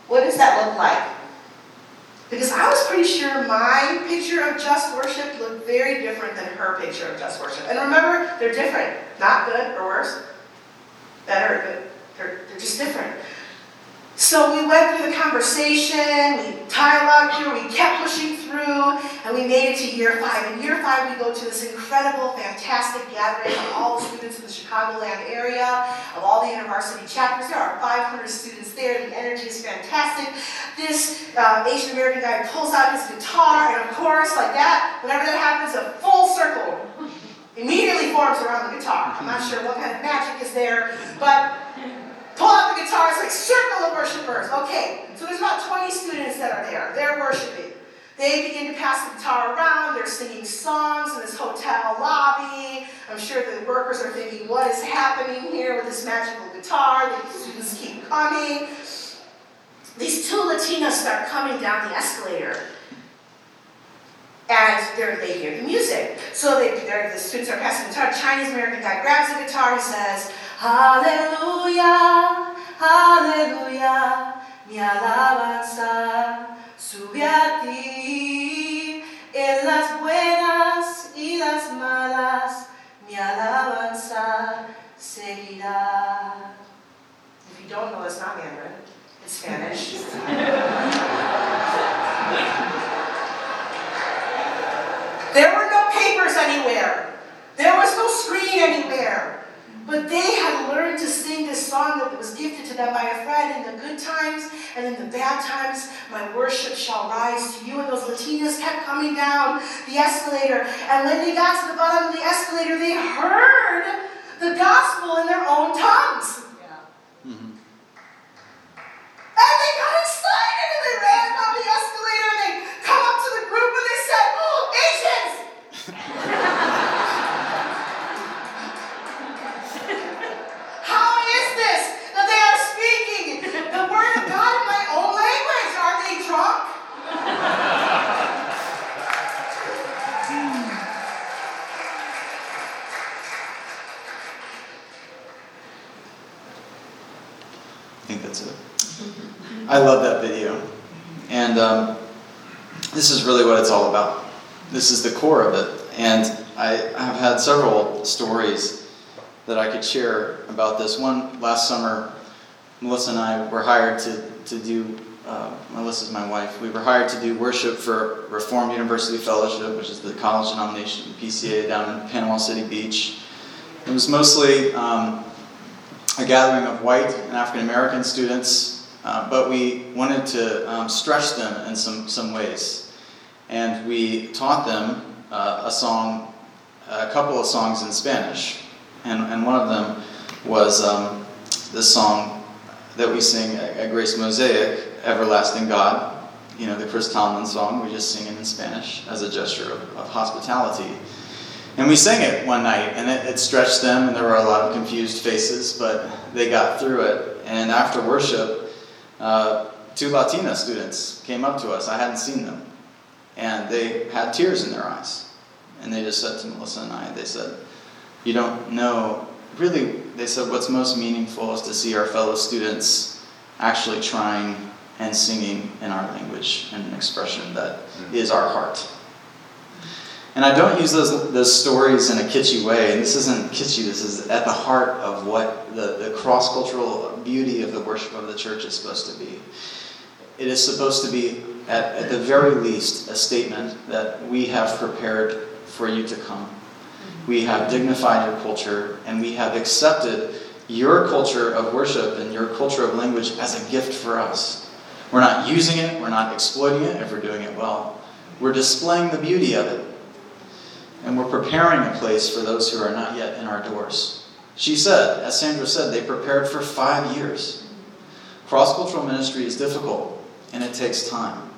What does that look like? Because I was pretty sure my picture of just worship looked very different than her picture of just worship. And remember, they're different. Not good or worse. Better, but they're, they're just different. So we went through the conversation, we dialogued through, we kept pushing through, and we made it to year five. In year five, we go to this incredible, fantastic gathering of all the students in the Chicagoland area, of all the university chapters. There are 500 students there. The energy is fantastic. This uh, Asian American guy pulls out his guitar, and of course, like that, whenever that happens, a full circle immediately forms around the guitar. I'm not sure what kind of magic is there, but Pull out the guitar, it's like circle of worshipers. Okay, so there's about 20 students that are there. They're worshiping. They begin to pass the guitar around. They're singing songs in this hotel lobby. I'm sure the workers are thinking, what is happening here with this magical guitar? the students keep coming. These two Latinas start coming down the escalator. And they hear the music. So they, the students are passing the guitar. Chinese American guy grabs the guitar and says, Hallelujah, Hallelujah, mi alabanza sube a ti. En las buenas y las malas, mi alabanza seguirá. If you don't know, it's not Mandarin, it's Spanish. *laughs* There were no papers anywhere. There was no screen anywhere. But they had learned to sing this song that was gifted to them by a friend in the good times and in the bad times. My worship shall rise to you. And those Latinas kept coming down the escalator. And when they got to the bottom of the escalator, they heard the gospel in their own tongues. Mhm. And they got excited and they ran down the escalator and they come up to the group and they said, Oh, Asians! How is this that they are speaking the word of God in my own language? Are they drunk? I think that's it. I love that video. And um, this is really what it's all about. This is the core of it. And I have had several stories that I could share about this. One last summer, Melissa and I were hired to, to do, uh, Melissa's my wife, we were hired to do worship for Reformed University Fellowship, which is the college denomination, PCA, down in Panama City Beach. It was mostly um, a gathering of white and African American students, uh, but we wanted to um, stretch them in some, some ways. And we taught them uh, a song, a couple of songs in Spanish. And, and one of them was um, the song that we sing at Grace Mosaic, Everlasting God. You know, the Chris Tomlin song, we just sing it in Spanish as a gesture of, of hospitality. And we sang it one night, and it, it, stretched them, and there were a lot of confused faces, but they got through it. And after worship, uh, two Latina students came up to us. I hadn't seen them. And they had tears in their eyes. And they just said to Melissa and I, they said, You don't know. Really, they said, what's most meaningful is to see our fellow students actually trying and singing in our language and an expression that is our heart. And I don't use those, those stories in a kitschy way. And this isn't kitschy, this is at the heart of what the, the cross cultural beauty of the worship of the church is supposed to be. It is supposed to be, at, at the very least, a statement that we have prepared for you to come. We have dignified your culture, and we have accepted your culture of worship and your culture of language as a gift for us. We're not using it, we're not exploiting it if we're doing it well. We're displaying the beauty of it. And we're preparing a place for those who are not yet in our doors. She said, as Sandra said, they prepared for five years. Cross cultural ministry is difficult and it takes time.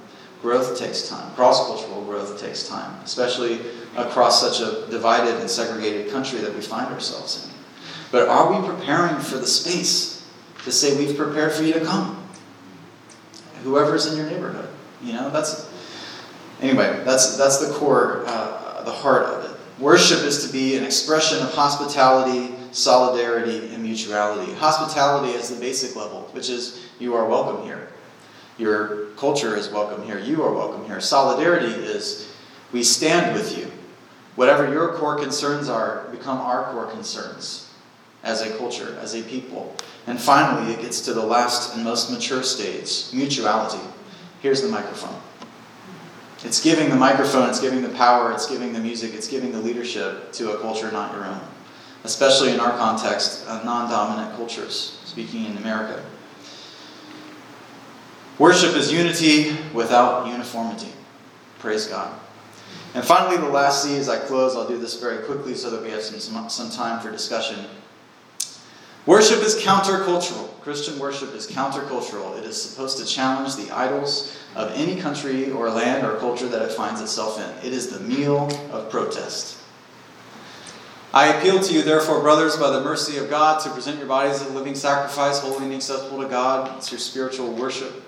Growth takes time. Cross cultural growth takes time, especially across such a divided and segregated country that we find ourselves in. But are we preparing for the space to say we've prepared for you to come? Whoever's in your neighborhood, you know, that's anyway. That's that's the core, uh, the heart of it. Worship is to be an expression of hospitality, solidarity, and mutuality. Hospitality is the basic level, which is you are welcome here. Your culture is welcome here. You are welcome here. Solidarity is we stand with you. Whatever your core concerns are, become our core concerns as a culture, as a people. And finally, it gets to the last and most mature stage mutuality. Here's the microphone. It's giving the microphone, it's giving the power, it's giving the music, it's giving the leadership to a culture not your own. Especially in our context, uh, non dominant cultures, speaking in America. Worship is unity without uniformity. Praise God. And finally, the last C, as I close, I'll do this very quickly so that we have some, some, some time for discussion. Worship is countercultural. Christian worship is countercultural. It is supposed to challenge the idols of any country or land or culture that it finds itself in. It is the meal of protest. I appeal to you, therefore, brothers, by the mercy of God, to present your bodies as a living sacrifice, holy and acceptable to God. It's your spiritual worship.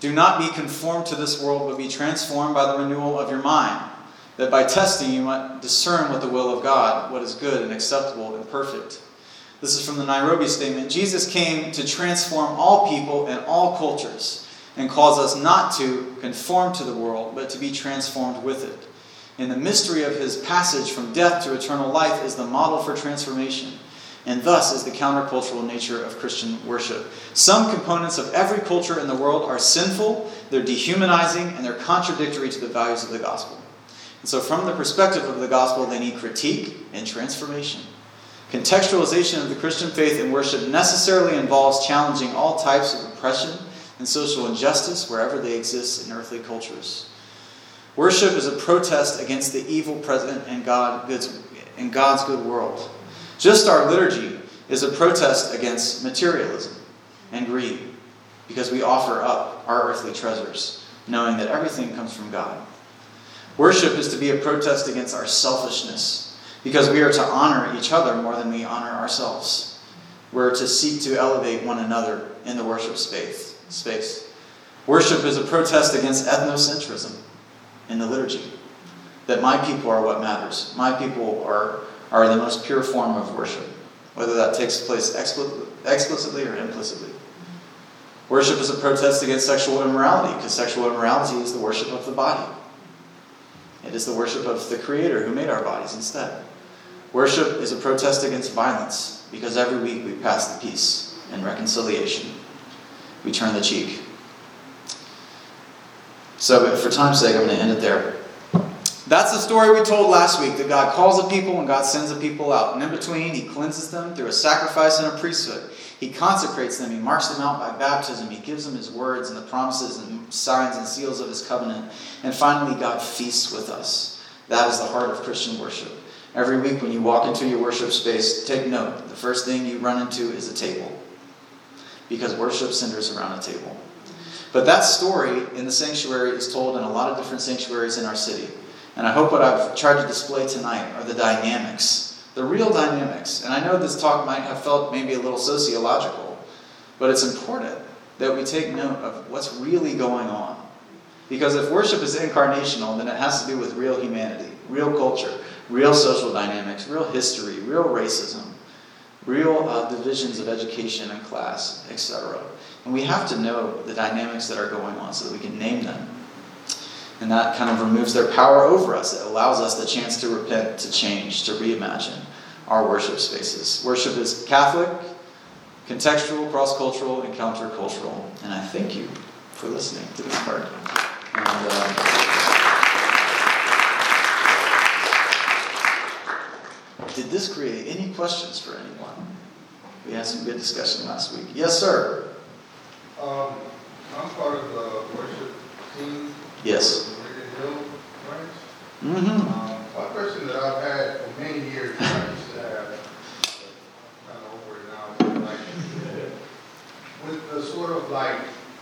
Do not be conformed to this world, but be transformed by the renewal of your mind, that by testing you might discern what the will of God, what is good and acceptable and perfect. This is from the Nairobi Statement. Jesus came to transform all people and all cultures and calls us not to conform to the world, but to be transformed with it. And the mystery of his passage from death to eternal life is the model for transformation, and thus is the countercultural nature of Christian worship. Some components of every culture in the world are sinful, they're dehumanizing, and they're contradictory to the values of the gospel. And so, from the perspective of the gospel, they need critique and transformation. Contextualization of the Christian faith and worship necessarily involves challenging all types of oppression and social injustice wherever they exist in earthly cultures. Worship is a protest against the evil present in, God, God's good world. Just our liturgy is a protest against materialism and greed because we offer up our earthly treasures, knowing that everything comes from God. Worship is to be a protest against our selfishness because we are to honor each other more than we honor ourselves. We're to seek to elevate one another in the worship space space. Worship is a protest against ethnocentrism in the liturgy. That my people are what matters. My people are, are the most pure form of worship, whether that takes place explicitly or implicitly. Worship is a protest against sexual immorality, because sexual immorality is the worship of the body. It is the worship of the Creator who made our bodies instead. Worship is a protest against violence, because every week we pass the peace and reconciliation we turn the cheek. So, for time's sake, I'm going to end it there. That's the story we told last week that God calls a people and God sends a people out. And in between, He cleanses them through a sacrifice and a priesthood. He consecrates them, He marks them out by baptism, He gives them His words and the promises and signs and seals of His covenant. And finally, God feasts with us. That is the heart of Christian worship. Every week when you walk into your worship space, take note the first thing you run into is a table because worship centers around a table. But that story in the sanctuary is told in a lot of different sanctuaries in our city. And I hope what I've tried to display tonight are the dynamics, the real dynamics. And I know this talk might have felt maybe a little sociological, but it's important that we take note of what's really going on. Because if worship is incarnational, then it has to do with real humanity, real culture, real social dynamics, real history, real racism, real uh, divisions of education and class, etc. And we have to know the dynamics that are going on so that we can name them. And that kind of removes their power over us. It allows us the chance to repent, to change, to reimagine our worship spaces. Worship is Catholic, contextual, cross cultural, and countercultural. And I thank you for listening to this part. And, uh, Did this create any questions for anyone? We had some good discussion last week. Yes, sir. Um, I'm part of the worship team. Yes. For the Hill branch. Mm-hmm. Um, one question that I've had for many years, I used to have, kind of over it now, like, with the sort of like,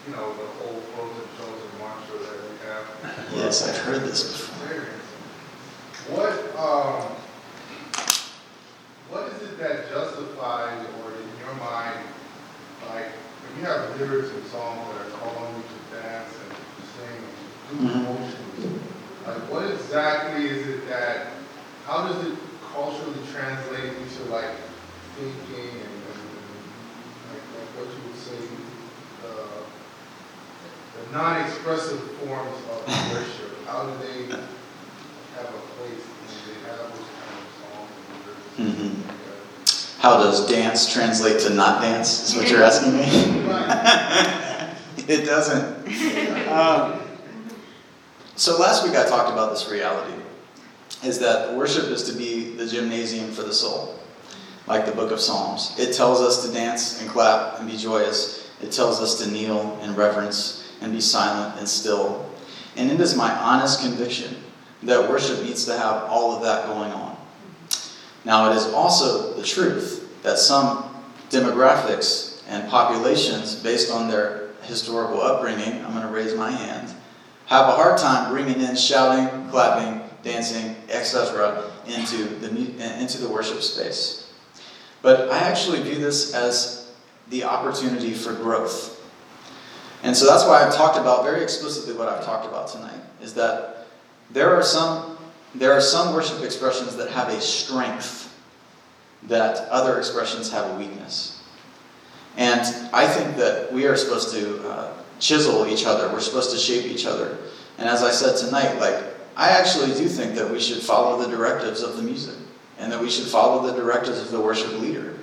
you know, the whole frozen chosen mantra that we have. Yes, I've heard this before. What, um, what is it that justifies, or in your mind, like, when you have lyrics and songs that are calling you to dance and to sing and to do emotions, like, what exactly is it that, how does it culturally translate into like thinking and, and, and like, like what you would say, uh, the non-expressive forms of worship, how do they have a place when they have those kind of songs and lyrics? Mhm. How does dance translate to not dance? Is what you're asking me? *laughs* It doesn't. Um, so last week I talked about this reality is that worship is to be the gymnasium for the soul, like the book of Psalms. It tells us to dance and clap and be joyous. It tells us to kneel in reverence and be silent and still. And it is my honest conviction that worship needs to have all of that going on. Now, it is also the truth that some demographics and populations, based on their historical upbringing, I'm going to raise my hand, have a hard time bringing in shouting, clapping, dancing, etc., into the, uh, into the worship space. But I actually view this as the opportunity for growth. And so that's why I've talked about very explicitly what I've talked about tonight is that there are some there are some worship expressions that have a strength that other expressions have a weakness. And I think that we are supposed to uh, chisel each other. We're supposed to shape each other. And as I said tonight, like I actually do think that we should follow the directives of the music and that we should follow the directives of the worship leader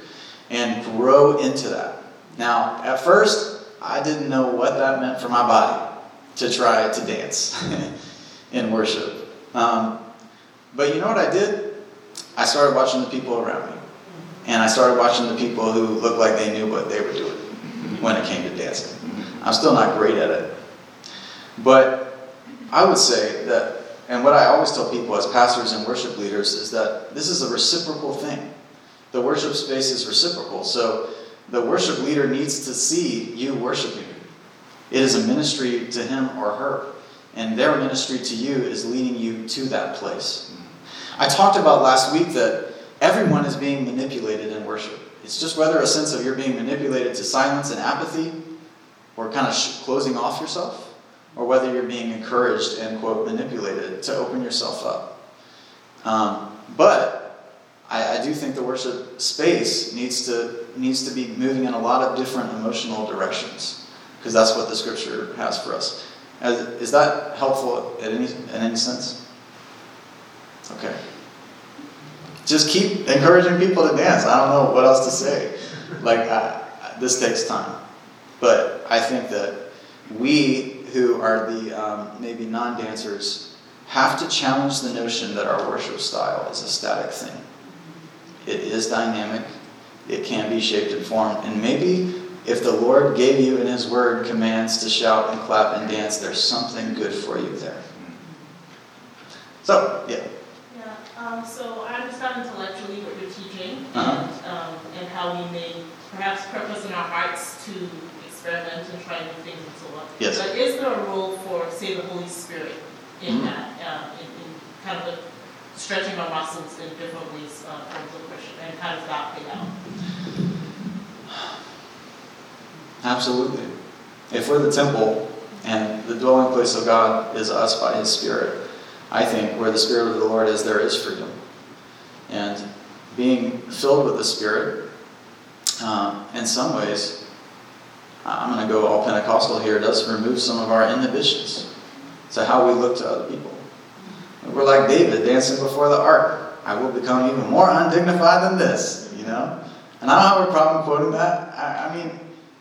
and grow into that. Now, at first, I didn't know what that meant for my body to try to dance *laughs* in worship. Um, but you know what I did? I started watching the people around me. And I started watching the people who looked like they knew what they were doing when it came to dancing. I'm still not great at it. But I would say that, and what I always tell people as pastors and worship leaders is that this is a reciprocal thing. The worship space is reciprocal. So the worship leader needs to see you worshiping. It is a ministry to him or her. And their ministry to you is leading you to that place. I talked about last week that everyone is being manipulated in worship. It's just whether a sense of you're being manipulated to silence and apathy or kind of sh- closing off yourself, or whether you're being encouraged and, quote, manipulated to open yourself up. Um, but I, I do think the worship space needs to, needs to be moving in a lot of different emotional directions, because that's what the scripture has for us. As, is that helpful in any, in any sense? Okay. Just keep encouraging people to dance. I don't know what else to say. Like, I, this takes time. But I think that we who are the um, maybe non dancers have to challenge the notion that our worship style is a static thing. It is dynamic, it can be shaped and formed. And maybe if the Lord gave you in His Word commands to shout and clap and dance, there's something good for you there. So, yeah. Um, so I understand intellectually what you're teaching Uh-huh. and, um, and how we may perhaps purpose in our hearts to experiment and try new things and so on. Yes. But is there a role for, say, the Holy Spirit in Mhm. that, uh, in, in kind of the stretching our muscles in different ways, uh, forms of worship, and how does that play out? Absolutely. If we're the temple and the dwelling place of God is us by His Spirit, I think where the Spirit of the Lord is, there is freedom. And being filled with the Spirit, um, in some ways, I'm going to go all Pentecostal here, does remove some of our inhibitions to how we look to other people. We're like David dancing before the ark. I will become even more undignified than this, you know? And I don't have a problem quoting that. I, I mean,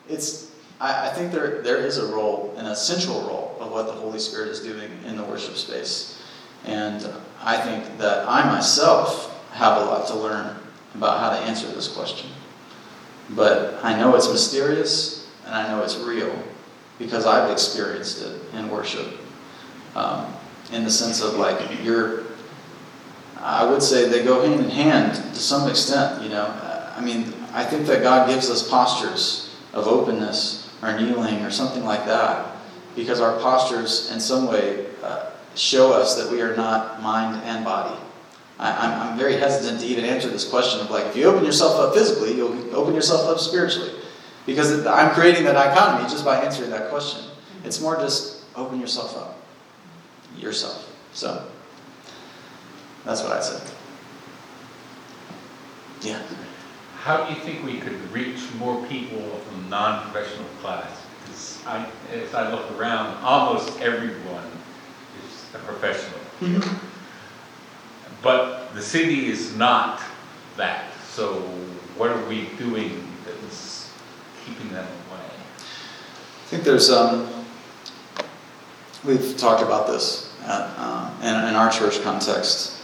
it's I, I think there there is a role, an essential role of what the Holy Spirit is doing in the worship space. And I think that I myself have a lot to learn about how to answer this question. But I know it's mysterious and I know it's real because I've experienced it in worship. Um, in the sense of like you're I would say they go hand in hand to some extent, you know. I mean, I think that God gives us postures of openness or kneeling or something like that because our postures, in some way, uh, show us that we are not mind and body. I, I'm, I'm very hesitant to even answer this question of like, if you open yourself up physically, you'll open yourself up spiritually. Because I'm creating that dichotomy just by answering that question. It's more just open yourself up. Yourself. So, that's what I said. Yeah. How do you think we could reach more people from non-professional class? Because as I look around, almost everyone a professional. But the city is not that, so what are we doing that's keeping them away? I think there's, um, we've talked about this at, um, in, in our church context.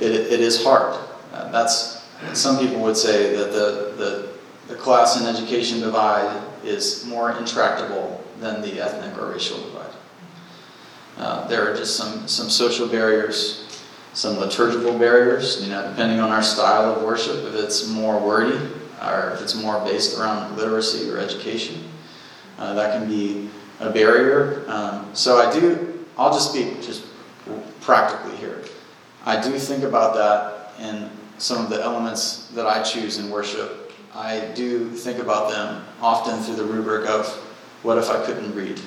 It, it is hard. Uh, that's, some people would say that the, the, the class and education divide is more intractable than the ethnic or racial divide. Uh, there are just some, some social barriers, some liturgical barriers, you know, depending on our style of worship, if it's more wordy or if it's more based around literacy or education. Uh, that can be a barrier. Um, so I do, I'll just speak just practically here. I do think about that in some of the elements that I choose in worship. I do think about them often through the rubric of what if I couldn't read?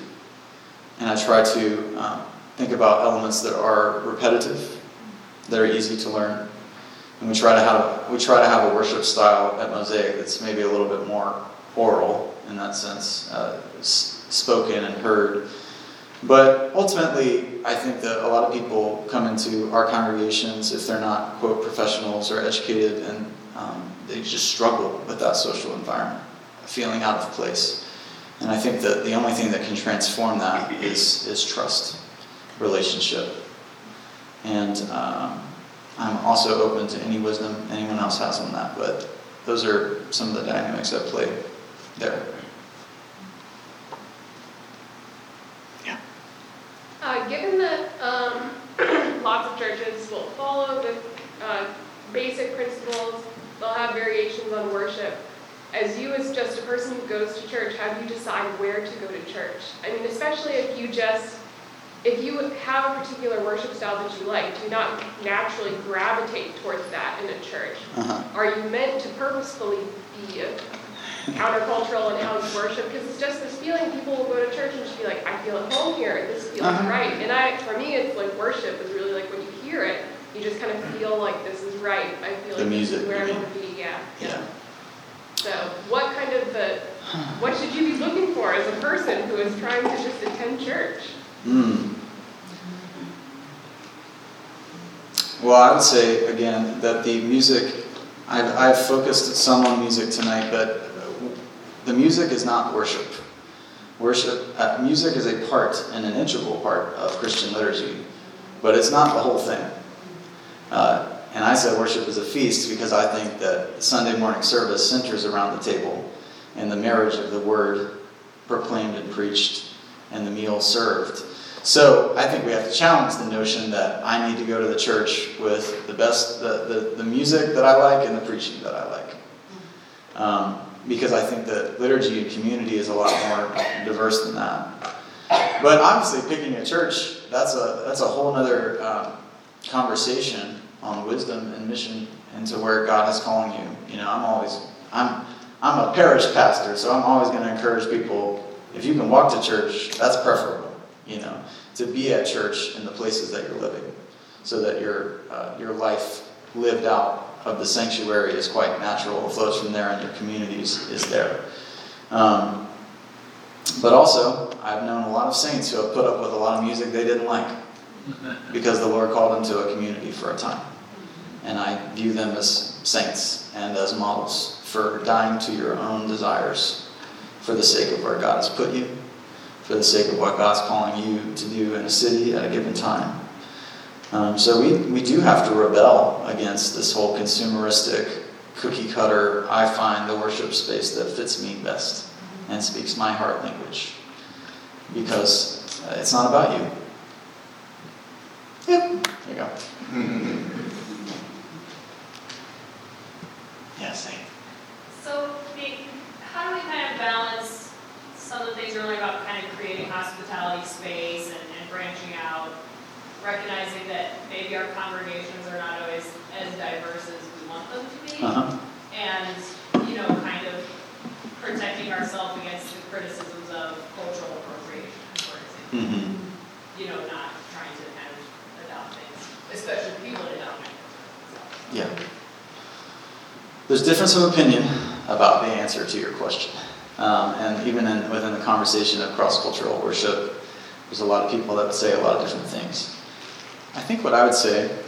And I try to um, think about elements that are repetitive, that are easy to learn. And we try to have we try to have a worship style at Mosaic that's maybe a little bit more oral in that sense, uh, spoken and heard. But ultimately, I think that a lot of people come into our congregations if they're not quote professionals or educated, and um, they just struggle with that social environment, feeling out of place. And I think that the only thing that can transform that is is trust, relationship, and um, I'm also open to any wisdom anyone else has on that. But those are some of the dynamics at play there. Uh, given that um, *clears throat* lots of churches will follow the uh, basic principles, they'll have variations on worship. As you, as just a person who goes to church, how do you decide where to go to church? I mean, especially if you just, if you have a particular worship style that you like, do you not naturally gravitate towards that in a church? Uh-huh. Are you meant to purposefully be countercultural in how you worship? Because it's just this feeling people will go to church and just be like, I feel at home here, this feels Uh-huh. right. And I, for me, it's like worship is really like when you hear it, you just kind of feel like this is right. I feel The like music, this is where I want to be. Yeah. Yeah. So, what kind of the, what should you be looking for as a person who is trying to just attend church? Mm. Well, I would say again that the music, I've, I've focused some on music tonight, but the music is not worship. Worship, uh, music is a part and an integral part of Christian liturgy, but it's not the whole thing. Uh, and I say worship is a feast because I think that Sunday morning service centers around the table and the marriage of the word proclaimed and preached and the meal served. So I think we have to challenge the notion that I need to go to the church with the best, the, the, the music that I like and the preaching that I like. Um, because I think that liturgy and community is a lot more diverse than that. But obviously, picking a church, that's a, that's a whole other um, conversation on wisdom and mission and to where God is calling you. You know, I'm always, I'm, I'm a parish pastor, so I'm always going to encourage people, if you can walk to church, that's preferable, you know, to be at church in the places that you're living, so that your, uh, your life lived out of the sanctuary is quite natural, it flows from there, and your communities is there. Um, but also, I've known a lot of saints who have put up with a lot of music they didn't like because the Lord called them to a community for a time. And I view them as saints and as models for dying to your own desires for the sake of where God has put you, for the sake of what God's calling you to do in a city at a given time. Um, so we, we do have to rebel against this whole consumeristic, cookie cutter, I find the worship space that fits me best and speaks my heart language. Because uh, it's not about you. Yep, there you go. *laughs* Yes, Nate. So, the- how do we kind of balance some of the things you're about kind of creating hospitality space and, and branching out, recognizing that maybe our congregations are not always as diverse as we want them to be, Uh-huh. and, you know, kind of protecting ourselves against the criticisms of cultural appropriation, for example. Mm-hmm. You know, not trying to kind of adopt things, especially people that adopt it. Yeah. There's difference of opinion about the answer to your question. Um, and even in, within the conversation of cross cultural worship, there's a lot of people that would say a lot of different things. I think what I would say,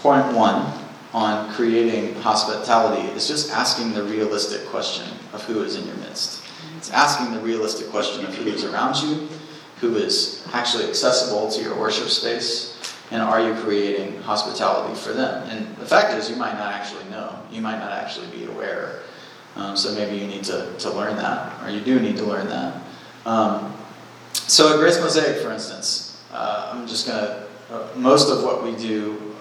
point one on creating hospitality, is just asking the realistic question of who is in your midst. It's asking the realistic question of who is around you, who is actually accessible to your worship space, and are you creating hospitality for them? And the fact is, you might not actually know. You might not actually be aware. Um, so maybe you need to, to learn that, or you do need to learn that. Um, so at Grace Mosaic, for instance, uh, I'm just going to, uh, most of what we do,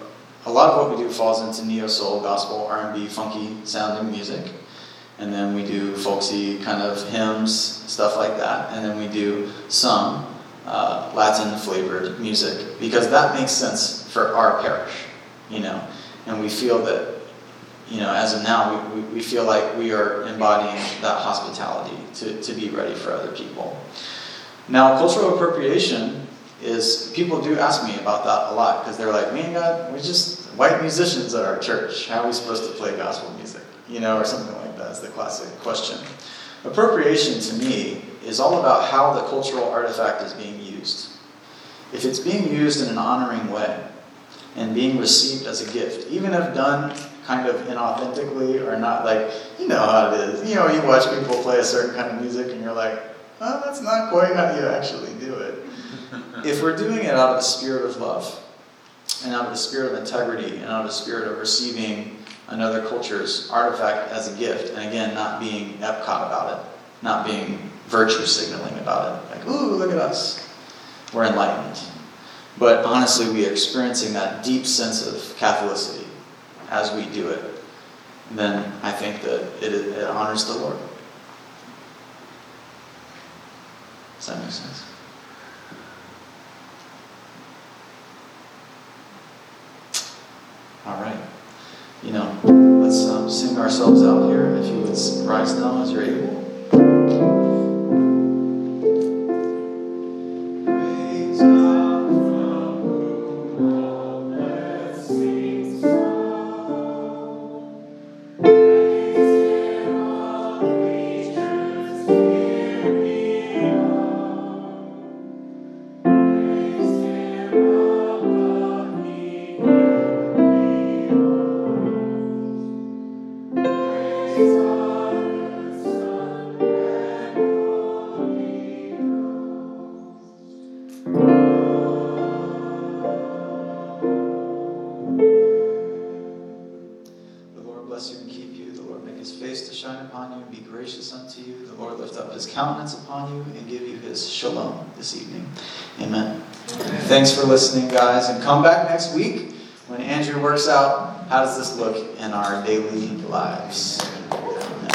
a lot of what we do falls into neo soul, gospel, R&B, funky sounding music. And then we do folksy kind of hymns, stuff like that. And then we do some uh, Latin flavored music because that makes sense for our parish. you know, and we feel that, you know, as of now, we, we, we feel like we are embodying that hospitality to, to be ready for other people. Now, cultural appropriation is, people do ask me about that a lot because they're like, man, God, we're just white musicians at our church. How are we supposed to play gospel music? You know, or something like that is the classic question. Appropriation to me is all about how the cultural artifact is being used. If it's being used in an honoring way and being received as a gift, even if done kind of inauthentically or not like, you know how it is. You know, you watch people play a certain kind of music and you're like, oh, that's not quite how you actually do it. *laughs* if we're doing it out of a spirit of love and out of a spirit of integrity and out of a spirit of receiving another culture's artifact as a gift, and again, not being Epcot about it, not being virtue signaling about it, like, ooh, look at us. We're enlightened. But honestly, we are experiencing that deep sense of Catholicity as we do it. Then I think that it, it honors the Lord. Does that make sense? All right. You know, let's um, sing ourselves out here. If you would rise now as you're able. Listening, guys. And come back next week when Andrew works out how does this look in our daily lives.